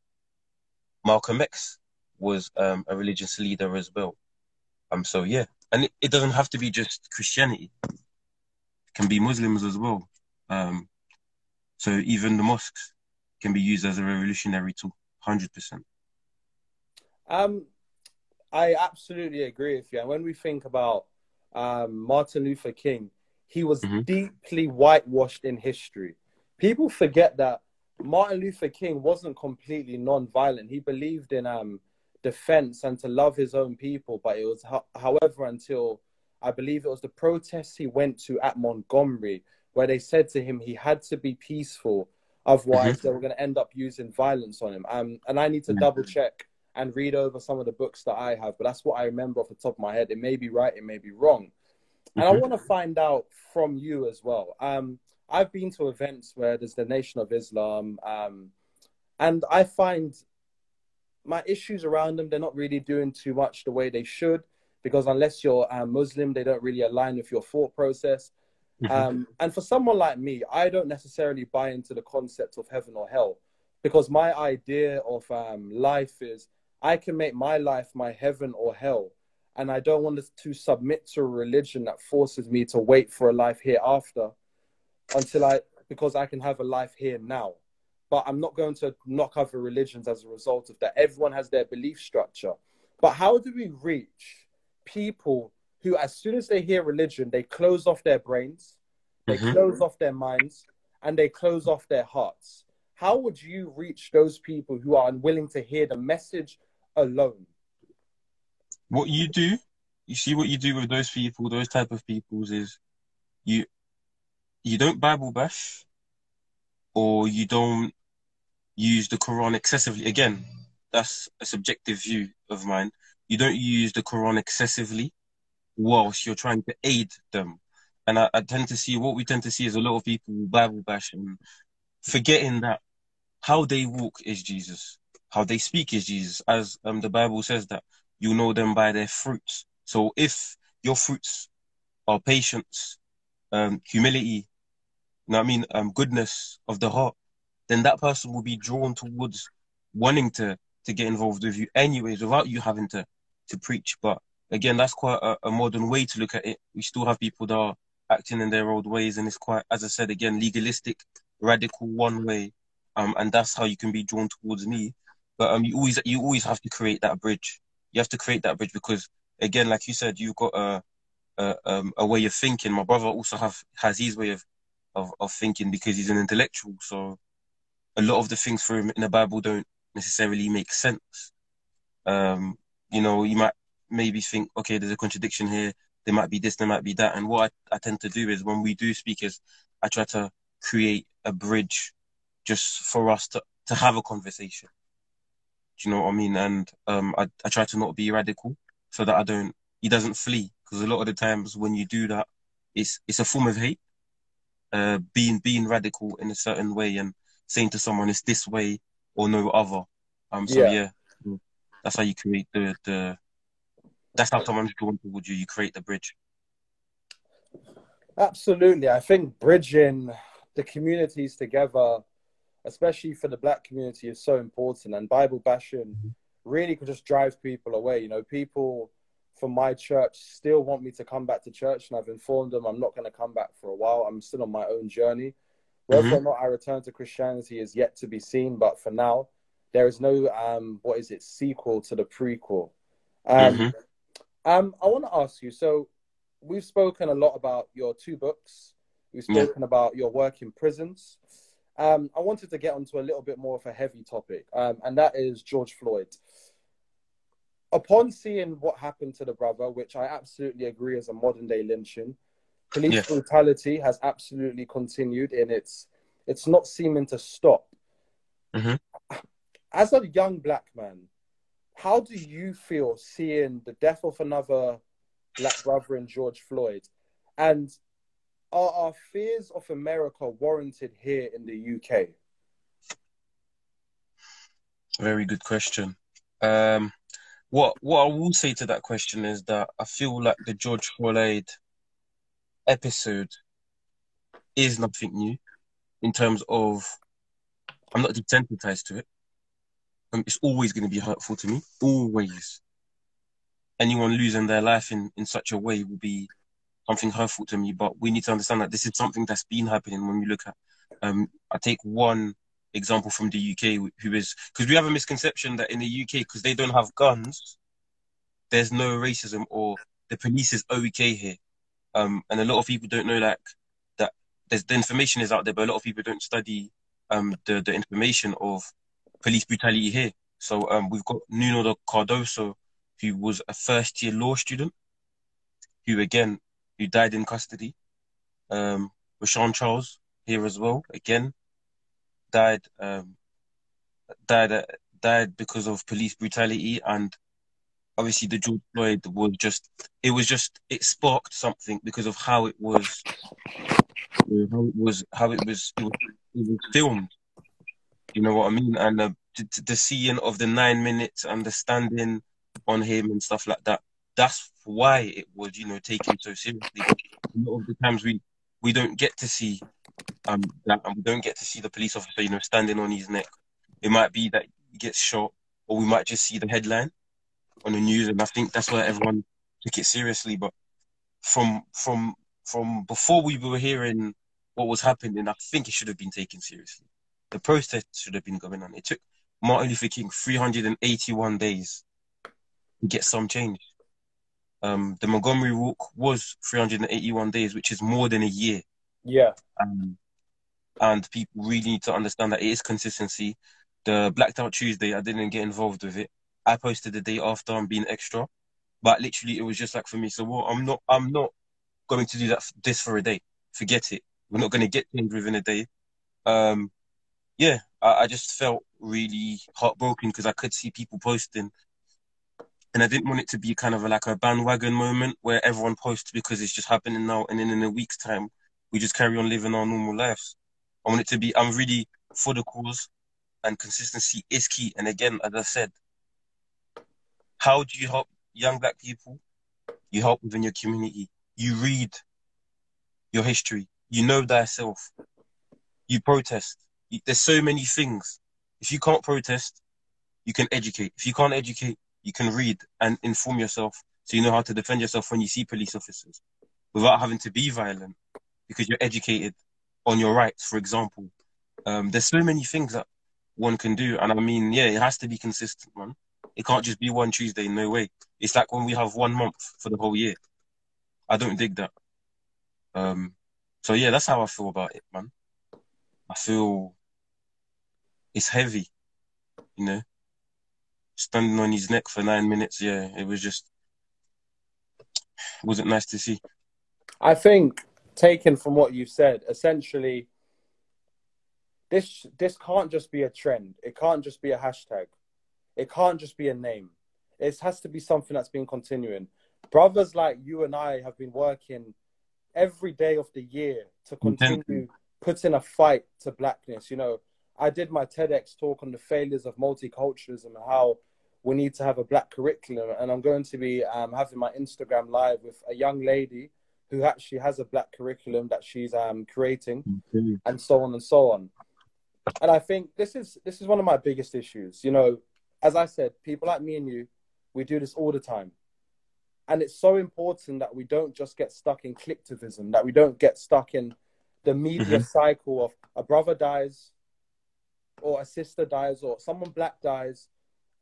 Malcolm X was um, a religious leader as well. Um, so yeah, and it, it, doesn't have to be just Christianity; it can be Muslims as well. Um, so even the mosques can be used as a revolutionary tool, hundred percent. Um, I absolutely agree with you. And when we think about um, Martin Luther King, he was mm-hmm. deeply whitewashed in history. People forget that Martin Luther King wasn't completely non-violent. He believed in um, defense and to love his own people. But it was, however, until I believe it was the protests he went to at Montgomery, where they said to him he had to be peaceful, otherwise mm-hmm. they were going to end up using violence on him. Um, and I need to mm-hmm. double check and read over some of the books that I have, but that's what I remember off the top of my head. It may be right, it may be wrong. And mm-hmm. I want to find out from you as well. Um, I've been to events where there's the Nation of Islam, um, and I find my issues around them, they're not really doing too much the way they should, because unless you're a Muslim, they don't really align with your thought process. Mm-hmm. Um, and for someone like me, I don't necessarily buy into the concept of heaven or hell, because my idea of um, life is I can make my life my heaven or hell. And I don't want to submit to a religion that forces me to wait for a life hereafter until I, because I can have a life here now. But I'm not going to knock other religions as a result of that. Everyone has their belief structure. But how do we reach people who, as soon as they hear religion, they close off their brains, they mm-hmm. close off their minds, and they close off their hearts? How would you reach those people who are unwilling to hear the message alone. What you do, you see what you do with those people, those type of peoples is you you don't Bible bash or you don't use the Quran excessively. Again, that's a subjective view of mine. You don't use the Quran excessively whilst you're trying to aid them. And I, I tend to see what we tend to see is a lot of people Bible bash and forgetting that how they walk is Jesus how they speak is Jesus, as um, the Bible says that you know them by their fruits. So if your fruits are patience, um, humility, you know I mean, um, goodness of the heart, then that person will be drawn towards wanting to to get involved with you anyways, without you having to to preach. But again, that's quite a, a modern way to look at it. We still have people that are acting in their old ways, and it's quite, as I said again, legalistic, radical one way. Um, and that's how you can be drawn towards me. But um, you always you always have to create that bridge. You have to create that bridge because again, like you said, you've got a a, um, a way of thinking. My brother also have has his way of, of of thinking because he's an intellectual. So a lot of the things for him in the Bible don't necessarily make sense. Um, you know, you might maybe think, okay, there's a contradiction here. There might be this, there might be that. And what I, I tend to do is when we do speak is I try to create a bridge just for us to, to have a conversation. Do you know what I mean? And um, I, I try to not be radical so that I don't, he doesn't flee. Because a lot of the times when you do that, it's it's a form of hate. Uh, being being radical in a certain way and saying to someone it's this way or no other. Um, so yeah, yeah that's how you create the the. That's how someone's drawn towards you. You create the bridge. Absolutely, I think bridging the communities together especially for the black community, is so important. And Bible bashing mm-hmm. really could just drive people away. You know, people from my church still want me to come back to church, and I've informed them I'm not going to come back for a while. I'm still on my own journey. Whether mm-hmm. or not I return to Christianity is yet to be seen, but for now, there is no um, what is it sequel to the prequel. Um, mm-hmm. Um, I want to ask you. So, we've spoken a lot about your two books. We've spoken yeah. about your work in prisons. Um, I wanted to get onto a little bit more of a heavy topic, um, and that is George Floyd. Upon seeing what happened to the brother, which I absolutely agree is a modern day lynching, police yeah. brutality has absolutely continued, and it's it's not seeming to stop. Mm-hmm. As a young black man, how do you feel seeing the death of another black brother in George Floyd, and are our fears of America warranted here in the UK? Very good question. Um, what what I will say to that question is that I feel like the George Floyd episode is nothing new in terms of I'm not desensitized to it. Um, it's always going to be hurtful to me. Always. Anyone losing their life in, in such a way will be something hurtful to me, but we need to understand that this is something that's been happening when we look at. Um, I take one example from the UK, who is because we have a misconception that in the UK, because they don't have guns, there's no racism or the police is okay here. Um, and a lot of people don't know like that there's the information is out there, but a lot of people don't study um, the the information of police brutality here. So um, we've got Nuno Cardoso, who was a first year law student, who again who died in custody. Um, Rashan Charles here as well, again, died um, died uh, died because of police brutality, and obviously the George Floyd was just it was just it sparked something because of how it was how it was how it was it was, it was filmed. You know what I mean? And uh, the, the seeing of the nine minutes and the standing on him and stuff like that. That's why it was, you know, taken so seriously. A lot of the times we we don't get to see um that, and we don't get to see the police officer, you know, standing on his neck. It might be that he gets shot, or we might just see the headline on the news, and I think that's why everyone took it seriously. But from from from before we were hearing what was happening, I think it should have been taken seriously. The protest should have been going on. It took Martin Luther King 381 days to get some change. Um, the Montgomery Walk was 381 days, which is more than a year. Yeah. Um, and people really need to understand that it is consistency. The Blacked Out Tuesday, I didn't get involved with it. I posted the day after I'm being extra, but literally it was just like for me. So well, I'm not, I'm not going to do that this for a day. Forget it. We're not going to get things within a day. Um, yeah, I, I just felt really heartbroken because I could see people posting and I didn't want it to be kind of like a bandwagon moment where everyone posts because it's just happening now, and then in a week's time we just carry on living our normal lives. I want it to be. I'm really for the cause, and consistency is key. And again, as I said, how do you help young black people? You help within your community. You read your history. You know thyself. You protest. There's so many things. If you can't protest, you can educate. If you can't educate, you can read and inform yourself so you know how to defend yourself when you see police officers without having to be violent because you're educated on your rights, for example. Um, there's so many things that one can do. And I mean, yeah, it has to be consistent, man. It can't just be one Tuesday, no way. It's like when we have one month for the whole year. I don't dig that. Um, so yeah, that's how I feel about it, man. I feel it's heavy, you know standing on his neck for nine minutes. Yeah, it was just wasn't nice to see. I think, taken from what you've said, essentially, this this can't just be a trend. It can't just be a hashtag. It can't just be a name. It has to be something that's been continuing. Brothers like you and I have been working every day of the year to continue putting a fight to blackness. You know, I did my TEDx talk on the failures of multiculturalism and how we need to have a black curriculum. And I'm going to be um, having my Instagram live with a young lady who actually has a black curriculum that she's um, creating, mm-hmm. and so on and so on. And I think this is this is one of my biggest issues. You know, as I said, people like me and you, we do this all the time. And it's so important that we don't just get stuck in clicktivism, that we don't get stuck in the media mm-hmm. cycle of a brother dies, or a sister dies, or someone black dies,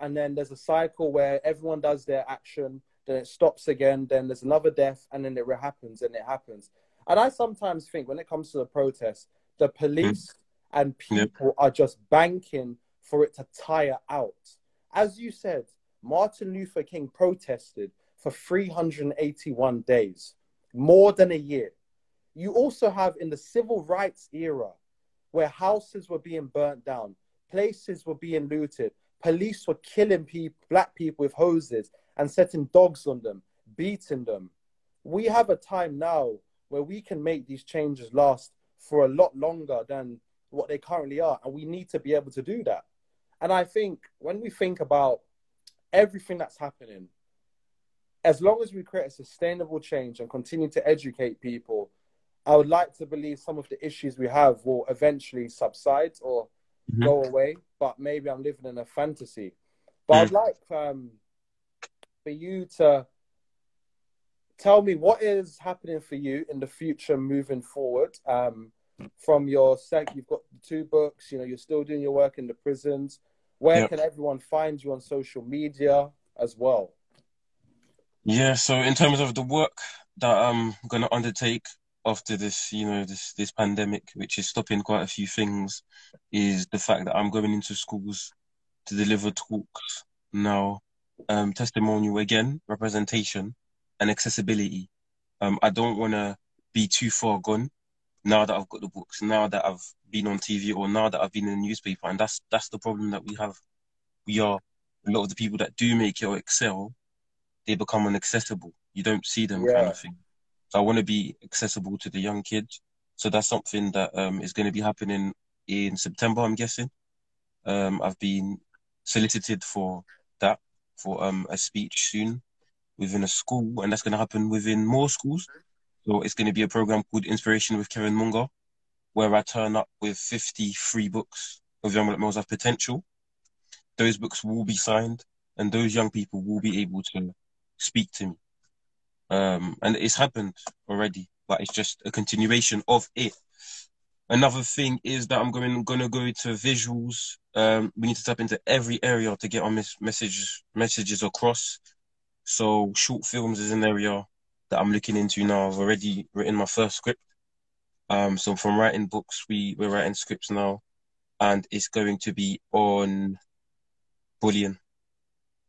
and then there's a cycle where everyone does their action, then it stops again, then there's another death, and then it happens and it happens. And I sometimes think when it comes to the protest, the police mm. and people are just banking for it to tire out. As you said, Martin Luther King protested for 381 days, more than a year. You also have in the civil rights era, where houses were being burnt down, places were being looted, Police were killing people, black people with hoses and setting dogs on them, beating them. We have a time now where we can make these changes last for a lot longer than what they currently are. And we need to be able to do that. And I think when we think about everything that's happening, as long as we create a sustainable change and continue to educate people, I would like to believe some of the issues we have will eventually subside or mm-hmm. go away, but maybe I'm living in a fantasy. But mm. I'd like um, for you to tell me what is happening for you in the future moving forward. Um, from your sec, you've got the two books. You know, you're still doing your work in the prisons. Where yep. can everyone find you on social media as well? Yeah, so in terms of the work that I'm going to undertake, after this, you know, this this pandemic, which is stopping quite a few things, is the fact that I'm going into schools to deliver talks now, um, testimonial again, representation, and accessibility. Um, I don't want to be too far gone now that I've got the books, now that I've been on TV, or now that I've been in the newspaper, and that's that's the problem that we have. We are a lot of the people that do make it or excel, they become inaccessible. You don't see them yeah. kind of thing. So I want to be accessible to the young kids. So that's something that um, is going to be happening in September, I'm guessing. Um, I've been solicited for that for um, a speech soon within a school, and that's going to happen within more schools. So it's going to be a program called Inspiration with Kevin Munga, where I turn up with 53 books of young black males have potential. Those books will be signed, and those young people will be able to speak to me. Um, and it's happened already, but it's just a continuation of it. Another thing is that I'm going to go to visuals. Um, we need to tap into every area to get our mes- messages messages across. So short films is an area that I'm looking into now. I've already written my first script. Um, so from writing books, we we're writing scripts now, and it's going to be on bullying.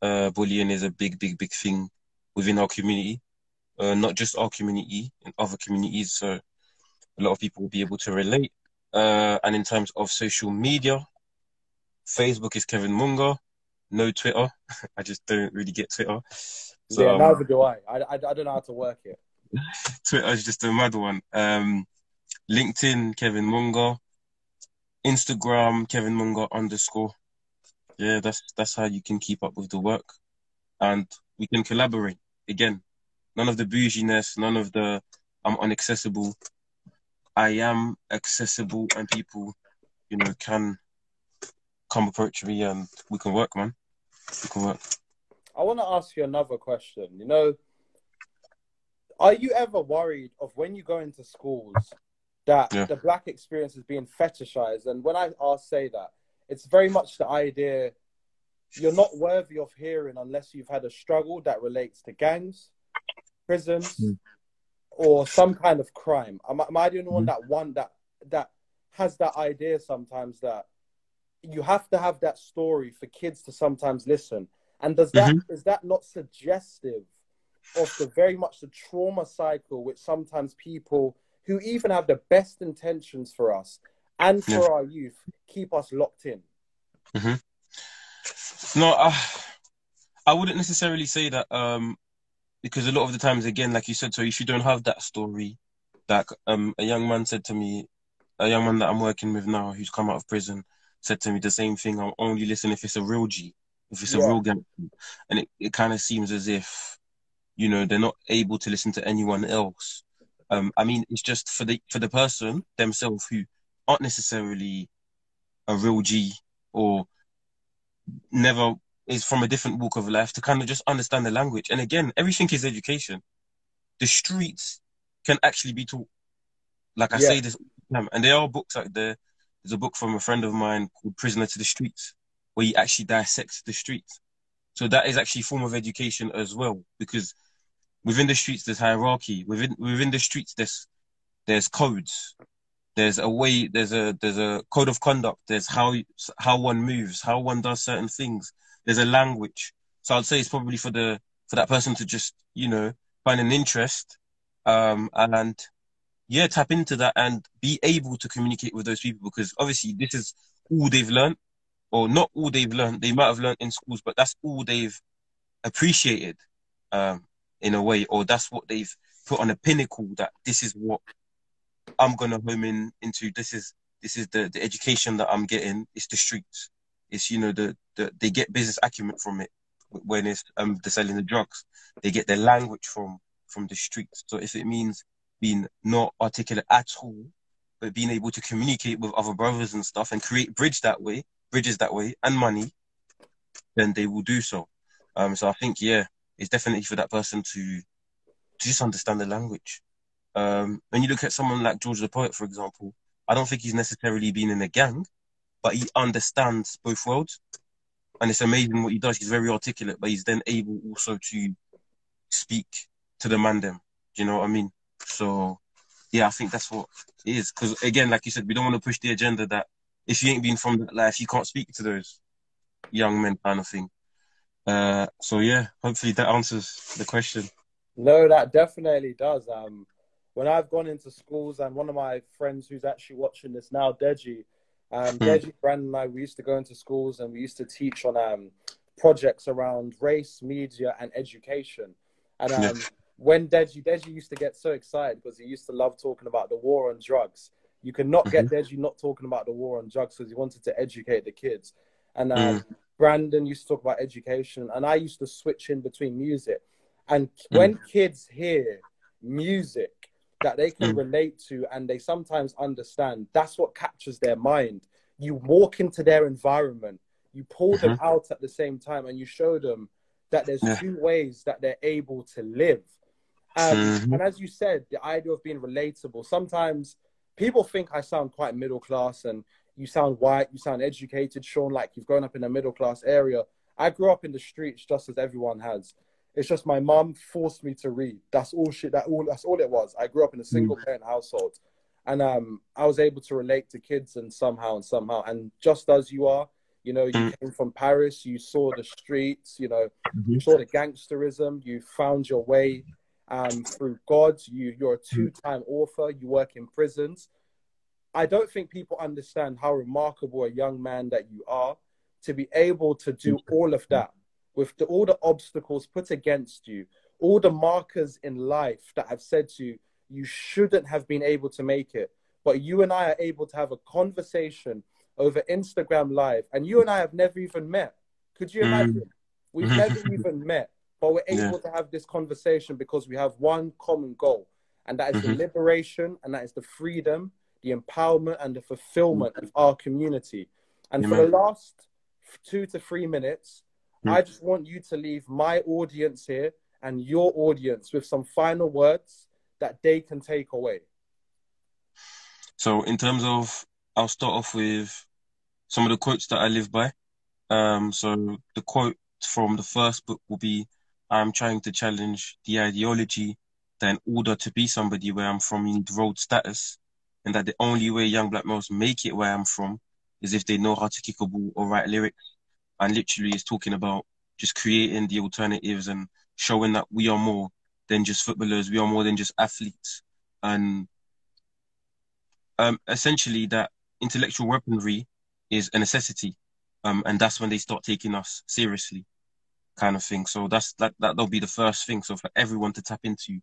Uh, bullying is a big, big, big thing within our community. Uh, not just our community, in other communities. So a lot of people will be able to relate. Uh, and in terms of social media, Facebook is Kevin Munga. No Twitter. <laughs> I just don't really get Twitter. So, yeah, um, neither do I. I. I. I don't know how to work it. <laughs> Twitter is just a mad one. Um, LinkedIn, Kevin Munga. Instagram, Kevin Munga underscore. Yeah, that's that's how you can keep up with the work, and we can collaborate. Again, none of the bouginess, none of the I'm unaccessible. I am accessible and people, you know, can come approach me and we can work, man. We can work. I want to ask you another question. You know, are you ever worried of when you go into schools that yeah. the black experience is being fetishized? And when I ask, say that, it's very much the idea you're not worthy of hearing unless you've had a struggle that relates to gangs, prisons, mm or some kind of crime. Am, am I the only one mm-hmm. that one that that has that idea sometimes that you have to have that story for kids to sometimes listen? And does that mm-hmm. is that not suggestive of the very much the trauma cycle which sometimes people who even have the best intentions for us and for yeah. our youth keep us locked in? Mm-hmm. No, uh, I wouldn't necessarily say that um, because a lot of the times, again, like you said, so if you don't have that story, like um, a young man said to me, a young man that I'm working with now, who's come out of prison, said to me the same thing. I'll only listen if it's a real G, if it's yeah. a real gangster, and it, it kind of seems as if, you know, they're not able to listen to anyone else. Um, I mean, it's just for the for the person themselves who aren't necessarily a real G or never is from a different walk of life to kind of just understand the language. And again, everything is education. The streets can actually be taught. Like I yeah. say this, and there are books out there. There's a book from a friend of mine called Prisoner to the Streets, where he actually dissects the streets. So that is actually a form of education as well, because within the streets there's hierarchy. Within within the streets there's there's codes. There's a way. There's a there's a code of conduct. There's how how one moves, how one does certain things there's a language. So I'd say it's probably for the for that person to just you know find an interest, um, and yeah, tap into that and be able to communicate with those people because obviously this is all they've learned, or not all they've learned. They might have learned in schools, but that's all they've appreciated, um, in a way, or that's what they've put on a pinnacle that this is what I'm gonna home in into. This is this is the the education that I'm getting. It's the streets. It's you know the, the they get business acumen from it when it's um they're selling the drugs. They get their language from from the streets. So if it means being not articulate at all, but being able to communicate with other brothers and stuff and create bridge that way, bridges that way, and money, then they will do so. Um, so I think yeah, it's definitely for that person to to just understand the language. Um, when you look at someone like George the Poet, for example, I don't think he's necessarily been in a gang, but he understands both worlds. And it's amazing what he does. He's very articulate, but he's then able also to speak to the man them. Do you know what I mean? So yeah, I think that's what it is. Because again, like you said, we don't want to push the agenda that if you ain't been from that life, you can't speak to those young men kind of thing. Uh, so yeah, hopefully that answers the question. No, that definitely does. Um, when I've gone into schools, and one of my friends who's actually watching this now, Deji, um, mm. Brandon, and I, we used to go into schools and we used to teach on um, projects around race, media, and education. And um, when Deji Deji used to get so excited because he used to love talking about the war on drugs. You could not get. Deji not talking about the war on drugs because he wanted to educate the kids. And um, Mm. Brandon used to talk about education, and I used to switch in between music. And Mm. when kids hear music that they can Mm. relate to and they sometimes understand, that's what captures their mind. You walk into their environment, you pull them out at the same time, and you show them that there's Yeah. two ways that they're able to live. Um, Mhm. And as you said, the idea of being relatable. Sometimes people think I sound quite middle class and you sound white, you sound educated, Shaun, like you've grown up in a middle class area. I grew up in the streets just as everyone has. It's just my mum forced me to read. That's all shit. That all. That's all it was. I grew up in a single parent household, and um, I was able to relate to kids and somehow and somehow. And just as you are, you know, you Mm. came from Paris, you saw the streets, you know, you Mhm. saw the gangsterism, you found your way um, through God. You you're a two-time author. You work in prisons. I don't think people understand how remarkable a young man that you are to be able to do all of that with the, all the obstacles put against you, all the markers in life that have said to you, you shouldn't have been able to make it. But you and I are able to have a conversation over Instagram Live, and you and I have never even met. Could you Mm. imagine? We've Mhm. never <laughs> even met, but we're Yeah. able to have this conversation because we have one common goal, and that is the Mhm. liberation, and that is the freedom, the empowerment, and the fulfillment of our community. And for the last two to three minutes, Mm. I just want you to leave my audience here and your audience with some final words that they can take away. So in terms of, I'll start off with some of the quotes that I live by. Um, so the quote from the first book will be, I'm trying to challenge the ideology that in order to be somebody where I'm from, you need road status, and that the only way young black males make it where I'm from is if they know how to kick a ball or write lyrics. And literally is talking about just creating the alternatives and showing that we are more than just footballers, we are more than just athletes. And um, essentially that intellectual weaponry is a necessity. Um, and that's when they start taking us seriously, kind of thing. So that's that that'll be the first thing. So for everyone to tap into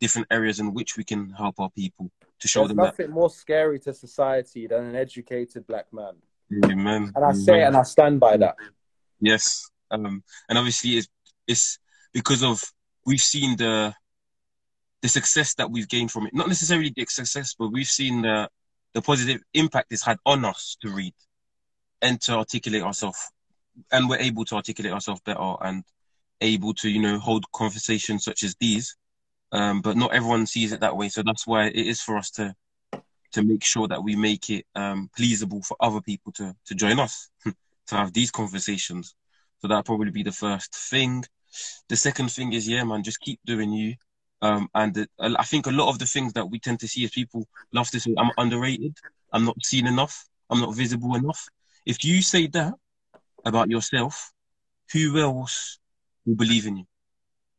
different areas in which we can help our people to show There's them that. nothing more scary to society than an educated black man. Amen. And I say it and I stand by that. Yes. Um, and obviously it's, it's because of, we've seen the, the success that we've gained from it. Not necessarily the success, but we've seen the, the positive impact it's had on us to read and to articulate ourselves. And we're able to articulate ourselves better and able to, you know, hold conversations such as these. Um, but not everyone sees it that way. So that's why it is for us to, to make sure that we make it, um, pleasable for other people to, to join us, <laughs> to have these conversations. So that'll probably be the first thing. The second thing is, yeah, man, just keep doing you. Um, and the, I think a lot of the things that we tend to see is people love to say, I'm underrated. I'm not seen enough. I'm not visible enough. If you say that about yourself, who else will believe in you?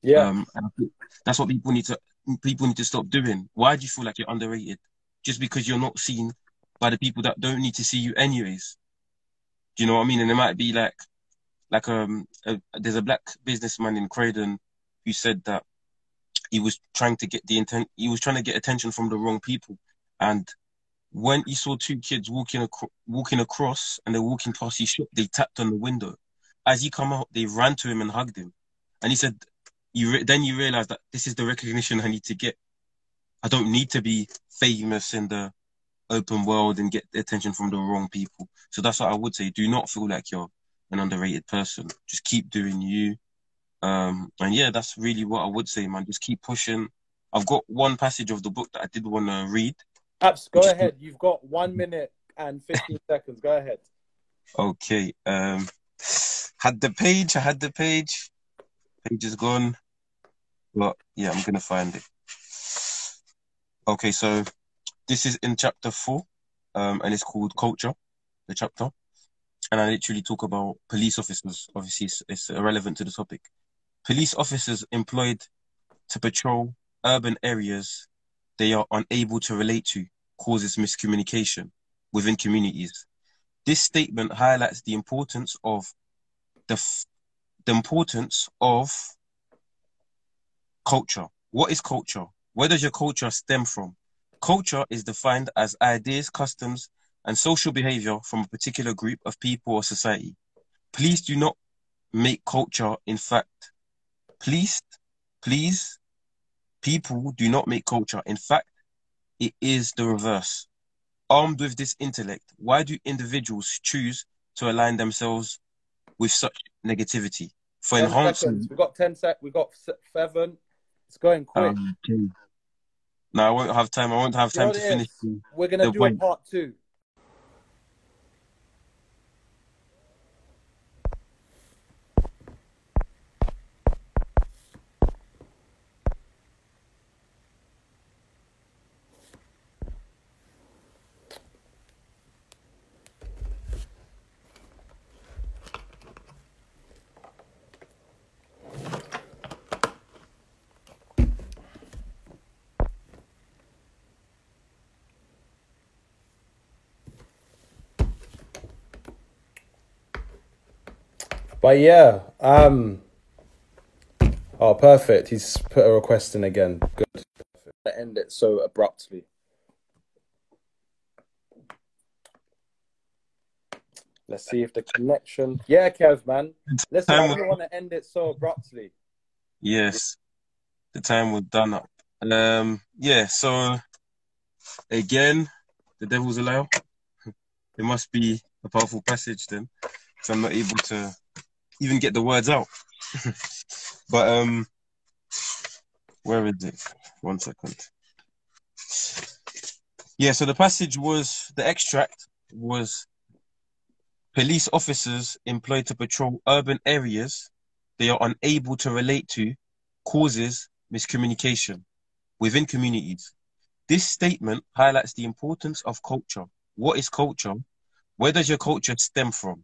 Yeah. Um, and I think that's what people need to people need to stop doing. Why do you feel like you're underrated? Just because you're not seen by the people that don't need to see you anyways. Do you know what I mean? And it might be like like um a, there's a black businessman in Croydon who said that he was trying to get the intent he was trying to get attention from the wrong people. And when he saw two kids walking acro- walking across and they're walking past his shop they tapped on the window. As he come out they ran to him and hugged him. And he said you re- then you realize that this is the recognition I need to get. I don't need to be famous in the open world and get attention from the wrong people so that's what I would say do not feel like you're an underrated person. Just keep doing you. Um, and yeah, that's really what I would say, man. Just keep pushing. I've got one passage of the book that I did want to read. Abs, go ahead. You've got one minute and 15 <laughs> seconds. Go ahead. Okay. Um, had the page. I had the page. Page is gone. But yeah, I'm gonna find it. Okay, so this is in chapter four, um, and it's called culture. The chapter, and I literally talk about police officers. Obviously, it's, it's irrelevant to the topic. Police officers employed to patrol urban areas they are unable to relate to causes miscommunication within communities. This statement highlights the importance of the f- the importance of culture What is culture? Where does your culture stem from? Culture is defined as ideas, customs, and social behavior from a particular group of people or society. Please do not make culture, in fact, please, please, people do not make culture. In fact, it is the reverse. Armed with this intellect, why do individuals choose to align themselves with such negativity? For 10 enhancement. We've got 10 sec. We've got se- seven. It's going quick. Um, okay. No, I won't have time. I won't have You know time to finish. We're going to the do part two. But yeah, um, oh, perfect. He's put a request in again. Good. To end it so abruptly. Let's see if the connection. Yeah, Kev, man. Listen, I don't want to end it so abruptly. Yes, the time was done up. Um, yeah, so again, the devil's a liar. <laughs> It must be a powerful passage then, because I'm not able to even get the words out. <laughs> but um, where is it? One second. Yeah, so the passage was the extract was police officers employed to patrol urban areas they are unable to relate to causes miscommunication within communities. This statement highlights the importance of culture. What is culture? Where does your culture stem from?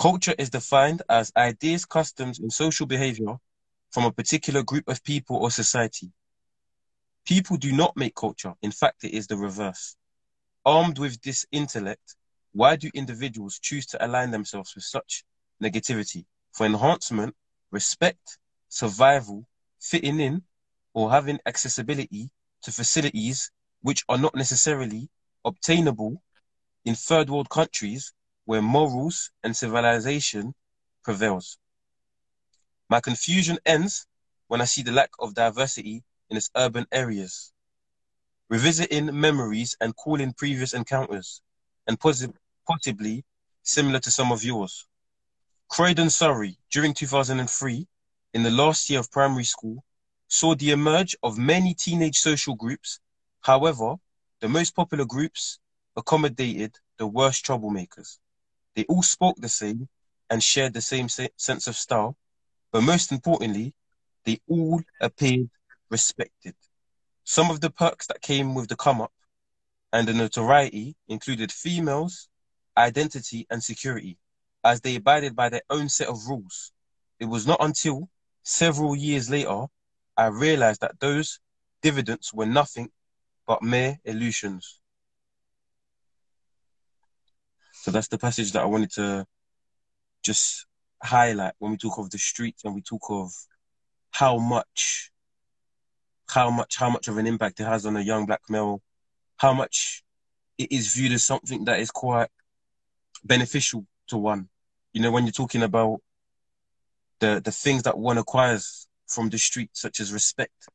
Culture is defined as ideas, customs, and social behavior from a particular group of people or society. People do not make culture. In fact, it is the reverse. Armed with this intellect, why do individuals choose to align themselves with such negativity? For enhancement, respect, survival, fitting in, or having accessibility to facilities which are not necessarily obtainable in third world countries where morals and civilization prevails. My confusion ends when I see the lack of diversity in its urban areas. Revisiting memories and calling previous encounters, and possi- possibly similar to some of yours. Croydon, Surrey, during 2003, in the last year of primary school, saw the emerge of many teenage social groups. However, the most popular groups accommodated the worst troublemakers. They all spoke the same and shared the same se- sense of style, but most importantly, they all appeared respected. Some of the perks that came with the come up and the notoriety included females, identity, and security, as they abided by their own set of rules. It was not until several years later I realized that those dividends were nothing but mere illusions. So that's the passage that I wanted to just highlight when we talk of the streets and we talk of how much how much how much of an impact it has on a young black male, how much it is viewed as something that is quite beneficial to one. You know, when you're talking about the the things that one acquires from the street, such as respect,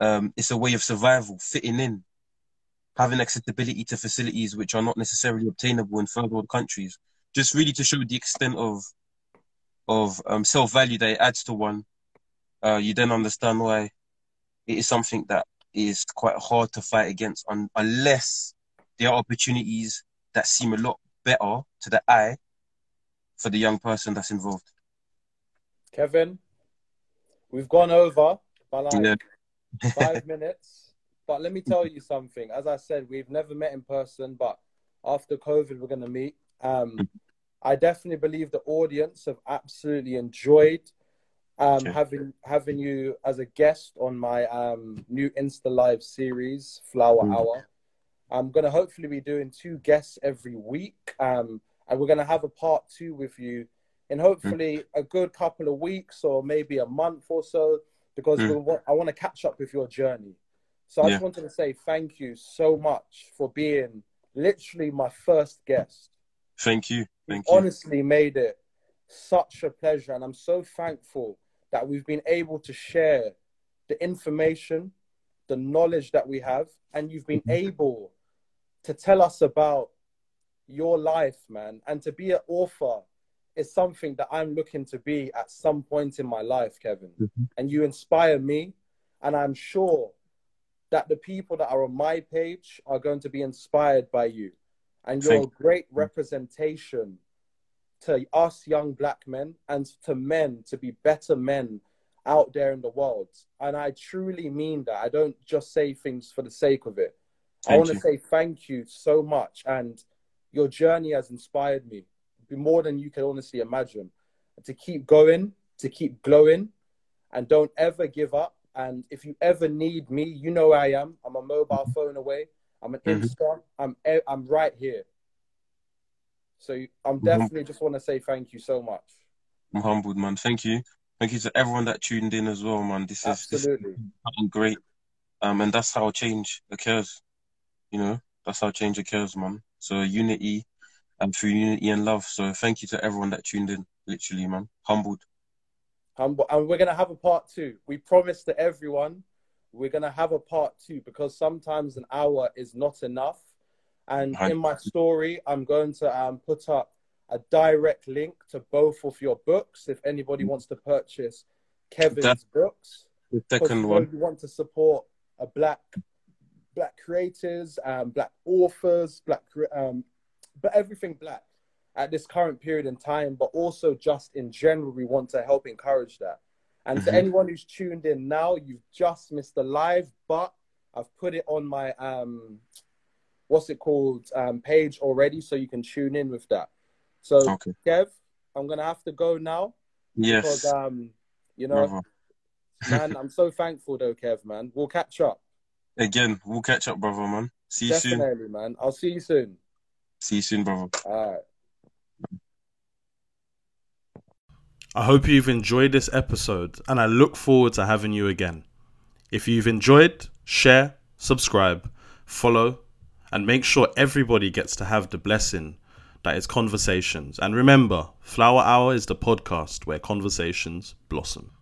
um, it's a way of survival, fitting in, having accessibility to facilities which are not necessarily obtainable in third world countries. Just really to show the extent of of um, self value that it adds to one. Uh, you then understand why it is something that is quite hard to fight against un- unless there are opportunities that seem a lot better to the eye for the young person that's involved. Kevin, we've gone over by like Yeah. five minutes. But let me tell you something. As I said, we've never met in person, but after COVID, we're going to meet. Um, I definitely believe the audience have absolutely enjoyed um, having having you as a guest on my um, new Insta Live series, Flower Mm. Hour. I'm going to hopefully be doing two guests every week, um, and we're going to have a part two with you in hopefully a good couple of weeks or maybe a month or so. because Mm. I want to catch up with your journey. So I just wanted to say thank you so much for being literally my first guest. Thank you. Thank you. honestly made it such a pleasure, and I'm so thankful that we've been able to share the information, the knowledge that we have, and you've been able to tell us about your life, man. And to be an author is something that I'm looking to be at some point in my life, Kevin. Mhm. And you inspire me, and I'm sure that the people that are on my page are going to be inspired by you. And you're Thank a great representation to us young black men and to men to be better men out there in the world. And I truly mean that. I don't just say things for the sake of it. Thank I want to say thank you so much. And your journey has inspired me more than you can honestly imagine. To keep going, to keep glowing, and don't ever give up. And if you ever need me, you know where I am. I'm a mobile phone away. I'm an Mhm. Insta. I'm I'm right here. So I'm Mhm. definitely just want to say thank you so much. I'm humbled, man. Thank you. Thank you to everyone that tuned in as well, man. This is this is Absolutely. great. Um, and that's how change occurs. You know, that's how change occurs, man. So unity and through unity and love. So thank you to everyone that tuned in. Literally, man. Humbled. Um, and we're gonna have a part two. We promise to everyone we're gonna have a part two because sometimes an hour is not enough. And in my story, I'm going to um, put up a direct link to both of your books if anybody wants to purchase Kevin's That- books. The second one. you want to support a black black creators, um, black authors, black um, but everything black at this current period in time, but also just in general, we want to help encourage that. And to Mhm. anyone who's tuned in now, you've just missed the live, but I've put it on my um, what's it called um, page already, so you can tune in with that. So, Okay. Kev, I'm gonna have to go now Yes. because um, you know, brother. man, <laughs> I'm so thankful though, Kev, man. We'll catch up. Again, we'll catch up, brother, man. See you soon. Definitely, man. I'll see you soon. See you soon, brother. All right. I hope you've enjoyed this episode and I look forward to having you again. If you've enjoyed, share, subscribe, follow, and make sure everybody gets to have the blessing that is conversations. And remember, Flower Hour is the podcast where conversations blossom.